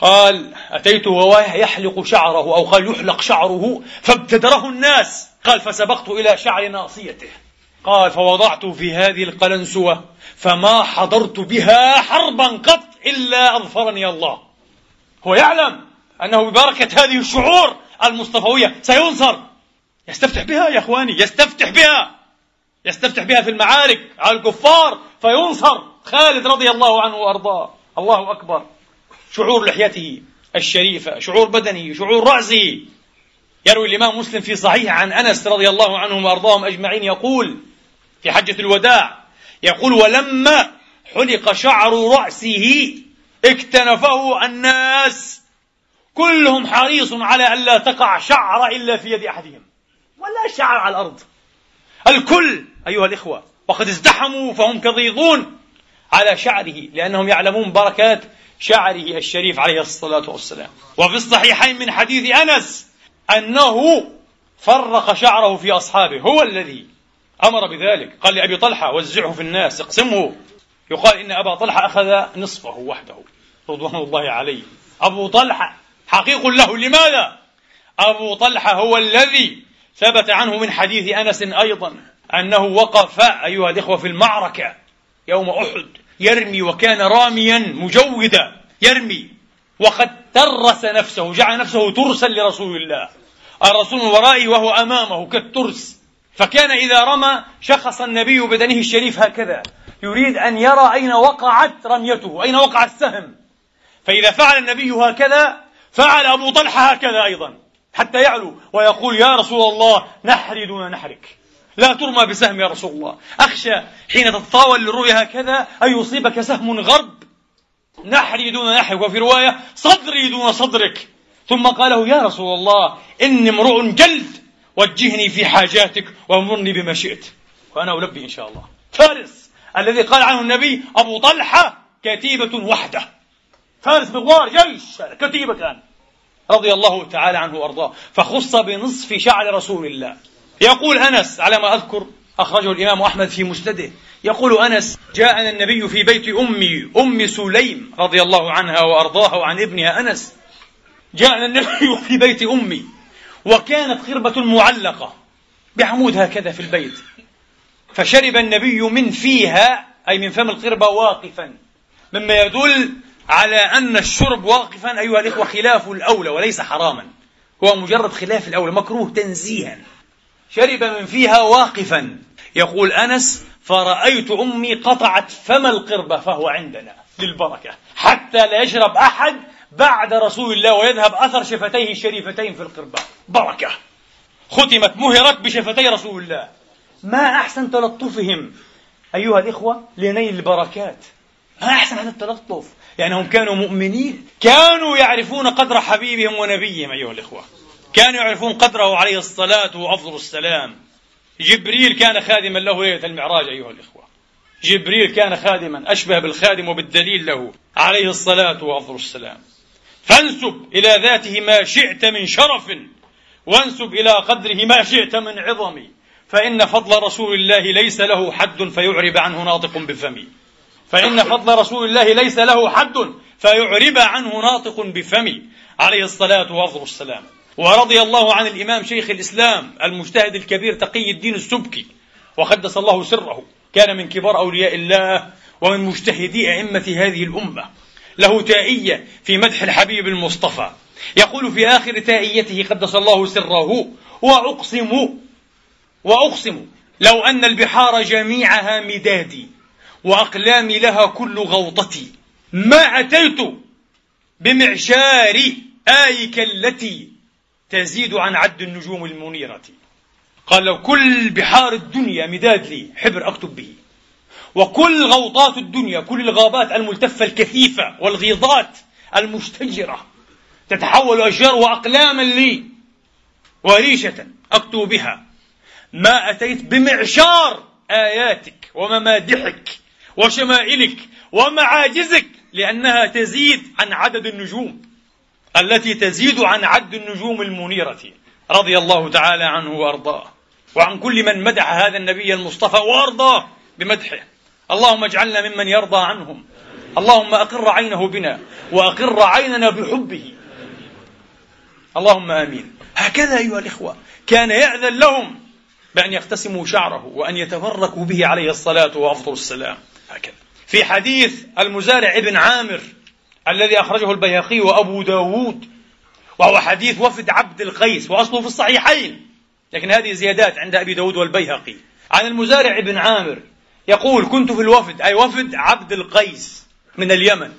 قال أتيت وهو يحلق شعره أو قال يحلق شعره فابتدره الناس. قال فسبقت إلى شعر ناصيته. قال فوضعت في هذه القلنسوة فما حضرت بها حربا قط إلا أظفرني الله. هو يعلم أنه ببركة هذه الشعور المصطفوية سينصر. يستفتح بها يا إخواني يستفتح بها. يستفتح بها في المعارك على الكفار فينصر. خالد رضي الله عنه وأرضاه. الله أكبر. شعور لحيته الشريفة شعور بدنه شعور رأسه. يروي الإمام مسلم في صحيح عن أنس رضي الله عنهم وأرضاهم أجمعين يقول في حجة الوداع يقول ولما حلق شعر رأسه اكتنفه الناس كلهم حريص على أن لا تقع شعر إلا في يد أحدهم ولا شعر على الأرض. الكل أيها الإخوة وقد ازدحموا فهم كضيضون على شعره لأنهم يعلمون بركات شعره الشريف عليه الصلاة والسلام. وفي الصحيحين من حديث أنس أنه فرق شعره في أصحابه هو الذي أمر بذلك. قال لأبي طلحة وزعه في الناس اقسمه. يقال إن أبا طلحة أخذ نصفه وحده رضوان الله عليه. أبو طلحة حقيق له لماذا؟ أبو طلحة هو الذي ثبت عنه من حديث أنس أيضا أنه وقف أيها الإخوة في المعركة يوم أحد. يرمي وكان راميا مجودا يرمي. وقد ترس نفسه جعل نفسه ترسا لرسول الله. الرسول من ورائه وهو أمامه كالترس. فكان إذا رمى شخص النبي بدنه الشريف هكذا. يريد أن يرى أين وقعت رميته أين وقع السهم. فإذا فعل النبي هكذا فعل أبو طلحة هكذا أيضا حتى يعلو ويقول يا رسول الله نحري دون نحرك لا ترمى بسهم يا رسول الله. أخشى حين تتطاول للرؤيا هكذا أن يصيبك سهم غرب. نحري دون نحرك وفي رواية صدري دون صدرك. ثم قاله يا رسول الله إني امرؤ جلد وجهني في حاجاتك وامرني بما شئت. وأنا ألبي إن شاء الله. فارس الذي قال عنه النبي أبو طلحة كتيبة وحدة. فارس مغوار جيش كتيبة كان. رضي الله تعالى عنه وأرضاه. فخص بنصف شعر رسول الله. يقول أنس على ما أذكر أخرجه الإمام أحمد في مسنده يقول أنس جاءنا النبي في بيت أمي ام سليم رضي الله عنها وأرضاها وعن ابنها أنس. جاءنا النبي في بيت أمي وكانت خربة معلقة بعمود هكذا في البيت. فشرب النبي من فيها أي من فم القربة واقفا. مما يدل على أن الشرب واقفا أيها الإخوة خلاف الأولى وليس حراما. هو مجرد خلاف الأولى مكروه تنزيها. شرب من فيها واقفا. يقول أنس فرأيت أمي قطعت فم القربة فهو عندنا للبركة حتى لا يشرب أحد بعد رسول الله ويذهب أثر شفتيه الشريفتين في القربة بركة. ختمت مهرت بشفتي رسول الله. ما أحسن تلطفهم أيها الإخوة لنيل البركات؟ ما أحسن هذا التلطف؟ يعني كانوا مؤمنين كانوا يعرفون قدر حبيبهم ونبيهم أيها الإخوة. كانوا يعرفون قدره عليه الصلاة وأفضل السلام. جبريل كان خادما له ليلة المعراج أيها الإخوة. جبريل كان خادما أشبه بالخادم وبالدليل له عليه الصلاة وأفضل السلام. فانسب إلى ذاته ما شئت من شرف وانسب إلى قدره ما شئت من عظم. فإن فضل رسول الله ليس له حد فيعرب عنه ناطق بفمي فإن فضل رسول الله ليس له حد فيعرب عنه ناطق بفمي عليه الصلاة وأفضل السلام. ورضي الله عن الإمام شيخ الإسلام المجتهد الكبير تقي الدين السبكي وقدس الله سره كان من كبار أولياء الله ومن مجتهدي أئمة هذه الأمة. له تائية في مدح الحبيب المصطفى. يقول في آخر تائيته قدس الله سره وأقسم وأقسم لو أن البحار جميعها مدادي وأقلامي لها كل غوطتي. ما أتيت بمعشار آيك التي تزيد عن عد النجوم المنيرة. قال لو كل بحار الدنيا مداد لي حبر أكتب به. وكل غوطات الدنيا كل الغابات الملتفة الكثيفة والغيضات المشتجرة تتحول أشجار وأقلاما لي. وريشة أكتب بها. ما أتيت بمعشار آياتك وممادحك وشمائلك ومعاجزك لأنها تزيد عن عدد النجوم. التي تزيد عن عد النجوم المنيرة رضي الله تعالى عنه وأرضاه وعن كل من مدح هذا النبي المصطفى وأرضاه بمدحه. اللهم اجعلنا ممن يرضى عنهم. اللهم أقر عينه بنا وأقر عيننا بحبه. اللهم آمين. هكذا أيها الإخوة كان يأذن لهم بأن يقتسموا شعره وأن يتبركوا به عليه الصلاة وأفضل السلام. هكذا. في حديث المزارع ابن عامر الذي أخرجه البيهقي وأبو داود وهو حديث وفد عبد القيس وأصله في الصحيحين. لكن هذه زيادات عند أبي داود والبيهقي. عن المزارع ابن عامر يقول كنت في الوفد أي وفد عبد القيس من اليمن.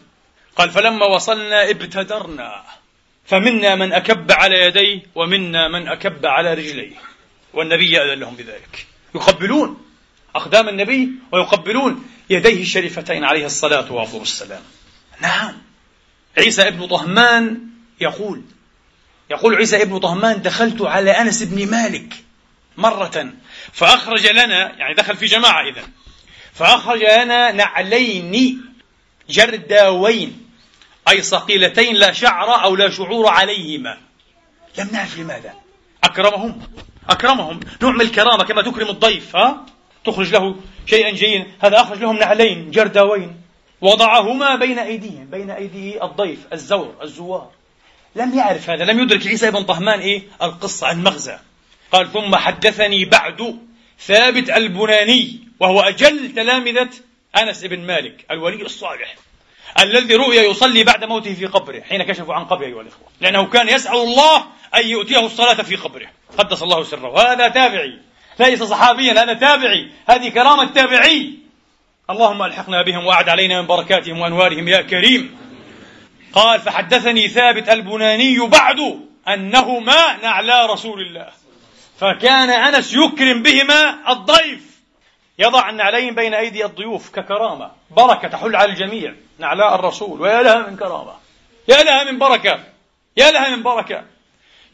قال فلما وصلنا ابتدرنا فمنا من أكب على يديه ومنا من أكب على رجليه. والنبي يأذن لهم بذلك. يقبلون أقدام النبي ويقبلون يديه الشريفتين عليه الصلاة وأفضل السلام نعم. عيسى ابن طهمان يقول يقول عيسى ابن طهمان دخلت على أنس بن مالك مرة فأخرج لنا يعني دخل في جماعة إذا فأخرج لنا نعلين جرداوين أي صقيلتين لا شعر أو لا شعور عليهما. لم نعرف لماذا. أكرمهم أكرمهم. نوع من الكرامة كما تكرم الضيف ها؟ تخرج له شيئا جيدا. هذا أخرج لهم نعلين جرداوين. وضعهما بين أيديهم بين أيدي الضيف الزور الزوار. لم يعرف هذا لم يدرك عيسى بن طهمان إيه؟ القصة المغزى قال ثم حدثني بعد ثابت البناني وهو أجل تلامذة أنس بن مالك الولي الصالح الذي رؤي يصلي بعد موته في قبره حين كشفوا عن قبره أيها الإخوة. لأنه كان يسأل الله أن يؤتيه الصلاة في قبره. قدس الله سره. وهذا تابعي. ليس صحابيا هذا تابعي. هذه كرامة تابعي. اللهم ألحقنا بهم وأعد علينا من بركاتهم وأنوارهم يا كريم. قال فحدثني ثابت البناني بعد أنهما نعلا رسول الله. فكان أنس يكرم بهما الضيف. يضع النعلين بين أيدي الضيوف ككرامة. بركة تحل على الجميع. نعلاء الرسول. ويا لها من كرامة. يا لها من بركة. يا لها من بركة.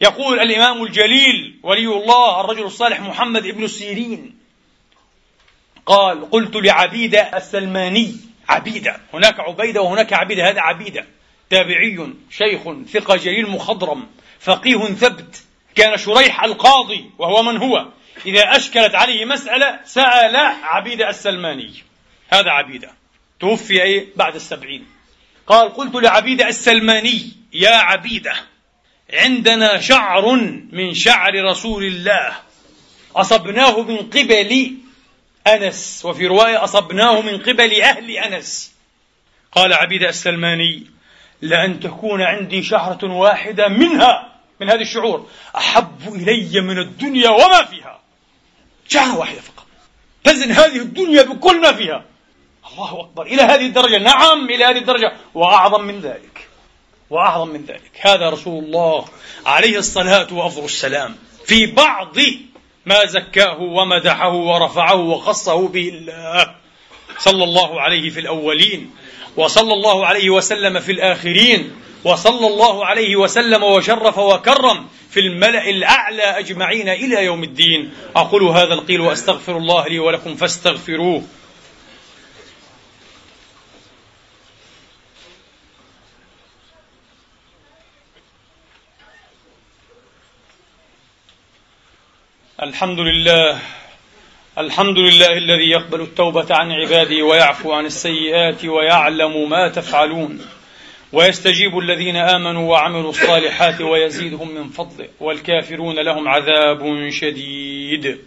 يقول الإمام الجليل ولي الله الرجل الصالح محمد ابن سيرين قال قلت لعبيدة السلماني عبيدة هناك عبيدة وهناك عبيدة هذا عبيدة تابعي شيخ ثقة جليل مخضرم فقيه ثبت كان شريح القاضي وهو من هو إذا أشكلت عليه مسألة سأل عبيدة السلماني هذا عبيدة توفي أي بعد السبعين. قال قلت لعبيدة السلماني يا عبيدة عندنا شعر من شعر رسول الله أصبناه من قبل أنس وفي رواية أصبناه من قبل أهل أنس. قال عبيد السلماني لأن تكون عندي شعرة واحدة منها من هذه الشعور أحب إلي من الدنيا وما فيها. شعرة واحدة فقط. تزن هذه الدنيا بكل ما فيها. الله أكبر. إلى هذه الدرجة. نعم إلى هذه الدرجة. وأعظم من ذلك. وأعظم من ذلك. هذا رسول الله عليه الصلاة وأفضل السلام في بعض ما زكاه ومدحه ورفعه وخصه به الله. صلى الله عليه في الأولين وصلى الله عليه وسلم في الآخرين وصلى الله عليه وسلم وشرف وكرم في الملأ الأعلى أجمعين إلى يوم الدين. أقول هذا القيل وأستغفر الله لي ولكم فاستغفروه. الحمد لله الحمد لله الذي يقبل التوبة عن عباده ويعفو عن السيئات ويعلم ما تفعلون ويستجيب الذين آمنوا وعملوا الصالحات ويزيدهم من فضله والكافرون لهم عذاب شديد.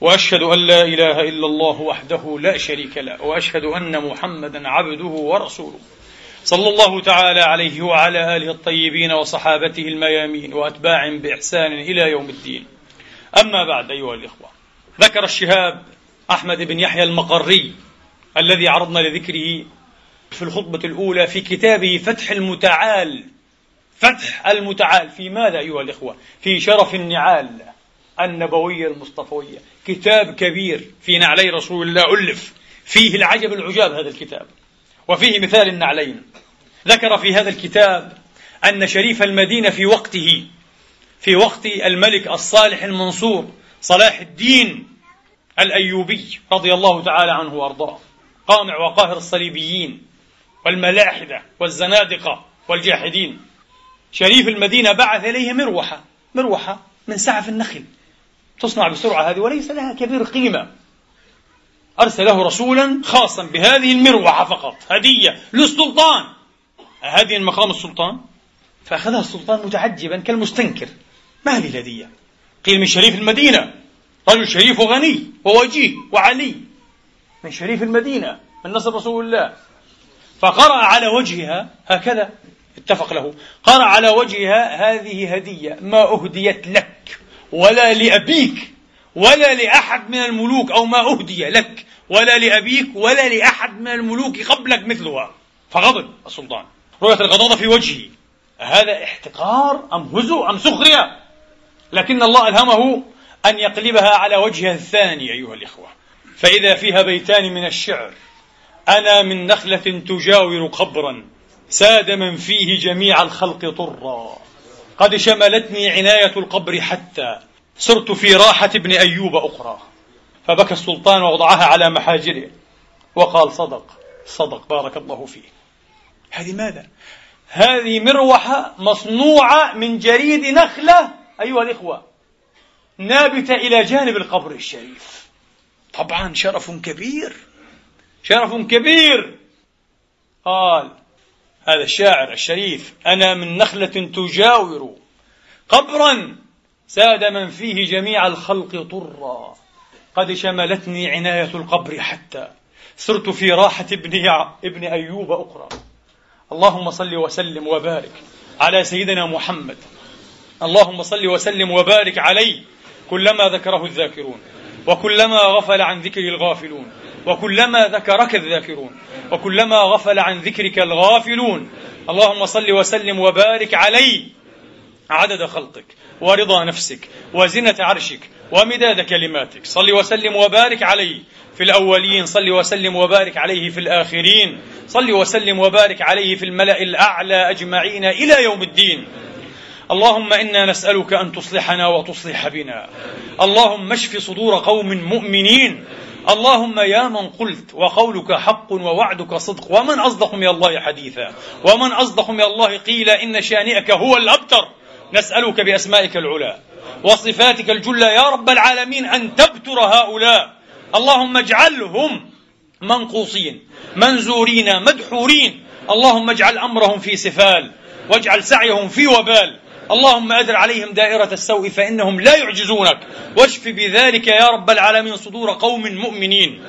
وأشهد أن لا إله إلا الله وحده لا شريك له وأشهد أن محمدا عبده ورسوله. صلى الله تعالى عليه وعلى آله الطيبين وصحابته الميامين وأتباع بإحسان إلى يوم الدين. أما بعد أيها الإخوة ذكر الشهاب أحمد بن يحيى المقري الذي عرضنا لذكره في الخطبة الأولى في كتابه فتح المتعال. فتح المتعال. في ماذا أيها الإخوة؟ في شرف النعال النبوية المصطفوية كتاب كبير في نعلي رسول الله ألف. فيه العجب العجاب هذا الكتاب وفيه مثال النعلين. ذكر في هذا الكتاب أن شريف المدينة في وقته في وقت الملك الصالح المنصور صلاح الدين الأيوبي رضي الله تعالى عنه وأرضاه قامع وقاهر الصليبيين والملاحدة والزنادقة والجاحدين. شريف المدينة بعث إليه مروحة مروحة من سعف النخل. تصنع بسرعة هذه وليس لها كبير قيمة. أرسله رسولا خاصا بهذه المروحة فقط هدية للسلطان. هذه مقام السلطان؟ فأخذها السلطان متعجبا كالمستنكر. ما هذه الهدية؟ قيل من شريف المدينة. رجل شريف وغني ووجيه وعلي. من شريف المدينة من نصر رسول الله. فقرأ على وجهها هكذا اتفق له. قرأ على وجهها هذه هدية. ما أهديت لك ولا لأبيك ولا لأحد من الملوك أو ما أهدي لك ولا لأبيك ولا لأحد من الملوك قبلك مثلها. فغضب السلطان. رؤية الغضاضة في وجهه. هذا احتقار أم هزو أم سخرية؟ لكن الله ألهمه أن يقلبها على وجهها الثاني أيها الإخوة. فإذا فيها بيتان من الشعر أنا من نخلة تجاور قبرا ساد من فيه جميع الخلق طرا. قد شملتني عناية القبر حتى صرت في راحة ابن أيوب أخرى. فبكى السلطان ووضعها على محاجره وقال صدق صدق بارك الله فيه. هذه ماذا؟ هذه مروحة مصنوعة من جريد نخلة أيها الإخوة نابتة إلى جانب القبر الشريف. طبعا شرف كبير شرف كبير. قال هذا الشاعر الشريف أنا من نخلة تجاور. قبرا ساد من فيه جميع الخلق طرا. قد شملتني عناية القبر حتى. صرت في راحة ابن, ابن أيوب أخرى. اللهم صل وسلم وبارك على سيدنا محمد اللهم صل وسلم وبارك عليه كلما ذكره الذاكرون وكلما غفل عن ذكره الغافلون وكلما ذكرك الذاكرون وكلما غفل عن ذكرك الغافلون. اللهم صل وسلم وبارك عليه. عدد خلقك ورضا نفسك وزنة عرشك ومداد كلماتك. صل وسلم وبارك عليه في الأولين صل وسلم وبارك عليه في الآخرين. صل وسلم وبارك عليه في الملأ الأعلى أجمعين إلى يوم الدين. اللهم إنا نسألك أن تصلحنا وتصلح بنا. اللهم اشف صدور قوم مؤمنين. اللهم يا من قلت وقولك حق ووعدك صدق. ومن اصدق من الله حديثا. ومن اصدق من الله قيل إن شانئك هو الأبتر. نسألك بأسمائك العلى. وصفاتك الجلى يا رب العالمين أن تبتر هؤلاء. اللهم اجعلهم منقوصين منزورين مدحورين. اللهم اجعل أمرهم في سفال. واجعل سعيهم في وبال. اللهم أدر عليهم دائرة السوء فإنهم لا يعجزونك. واشف بذلك يا رب العالمين صدور قوم مؤمنين.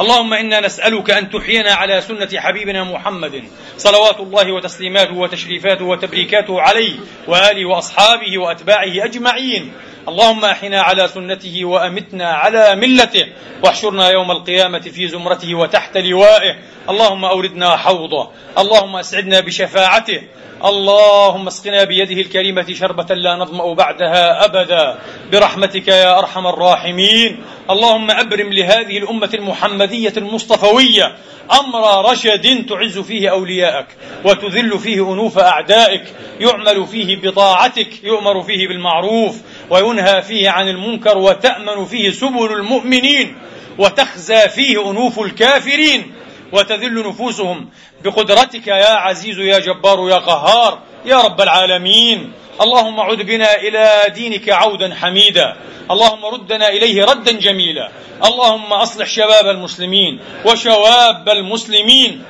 اللهم إنا نسألك أن تحيينا على سنة حبيبنا محمد صلوات الله وتسليماته وتشريفاته وتبريكاته عليه وآله وأصحابه وأتباعه أجمعين. اللهم إحنا على سنته وأمتنا على ملته. واحشرنا يوم القيامة في زمرته وتحت لوائه. اللهم أوردنا حوضه. اللهم أسعدنا بشفاعته. اللهم اسقنا بيده الكريمة شربة لا نظمأ بعدها أبدا. برحمتك يا أرحم الراحمين. اللهم أبرم لهذه الأمة المحمدية المصطفوية أمر رشد تعز فيه أولياءك وتذل فيه أنوف أعدائك. يعمل فيه بطاعتك. يؤمر فيه بالمعروف. وينهى فيه عن المنكر وتأمن فيه سبل المؤمنين وتخزى فيه أنوف الكافرين وتذل نفوسهم. بقدرتك يا عزيز يا جبار يا قهار يا رب العالمين. اللهم عد بنا إلى دينك عودا حميدا. اللهم ردنا إليه ردا جميلا. اللهم أصلح شباب المسلمين وشواب المسلمين.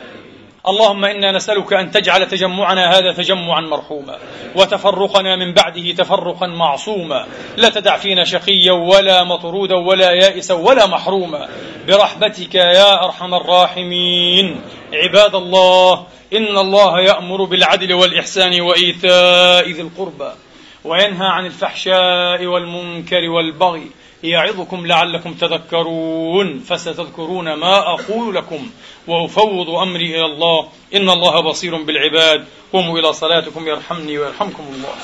اللهم إنا نسألك أن تجعل تجمعنا هذا تجمعا مرحوما وتفرقنا من بعده تفرقا معصوما. لا تدع فينا شقيا ولا مطرودا ولا يائسا ولا محروما. برحمتك يا أرحم الراحمين. عباد الله إن الله يأمر بالعدل والإحسان وإيتاء ذي القربى وينهى عن الفحشاء والمنكر والبغي يعظكم لعلكم تذكرون فستذكرون ما أقول لكم وأفوض أمري إلى الله إن الله بصير بالعباد قوموا إلى صلاتكم يرحمني ويرحمكم الله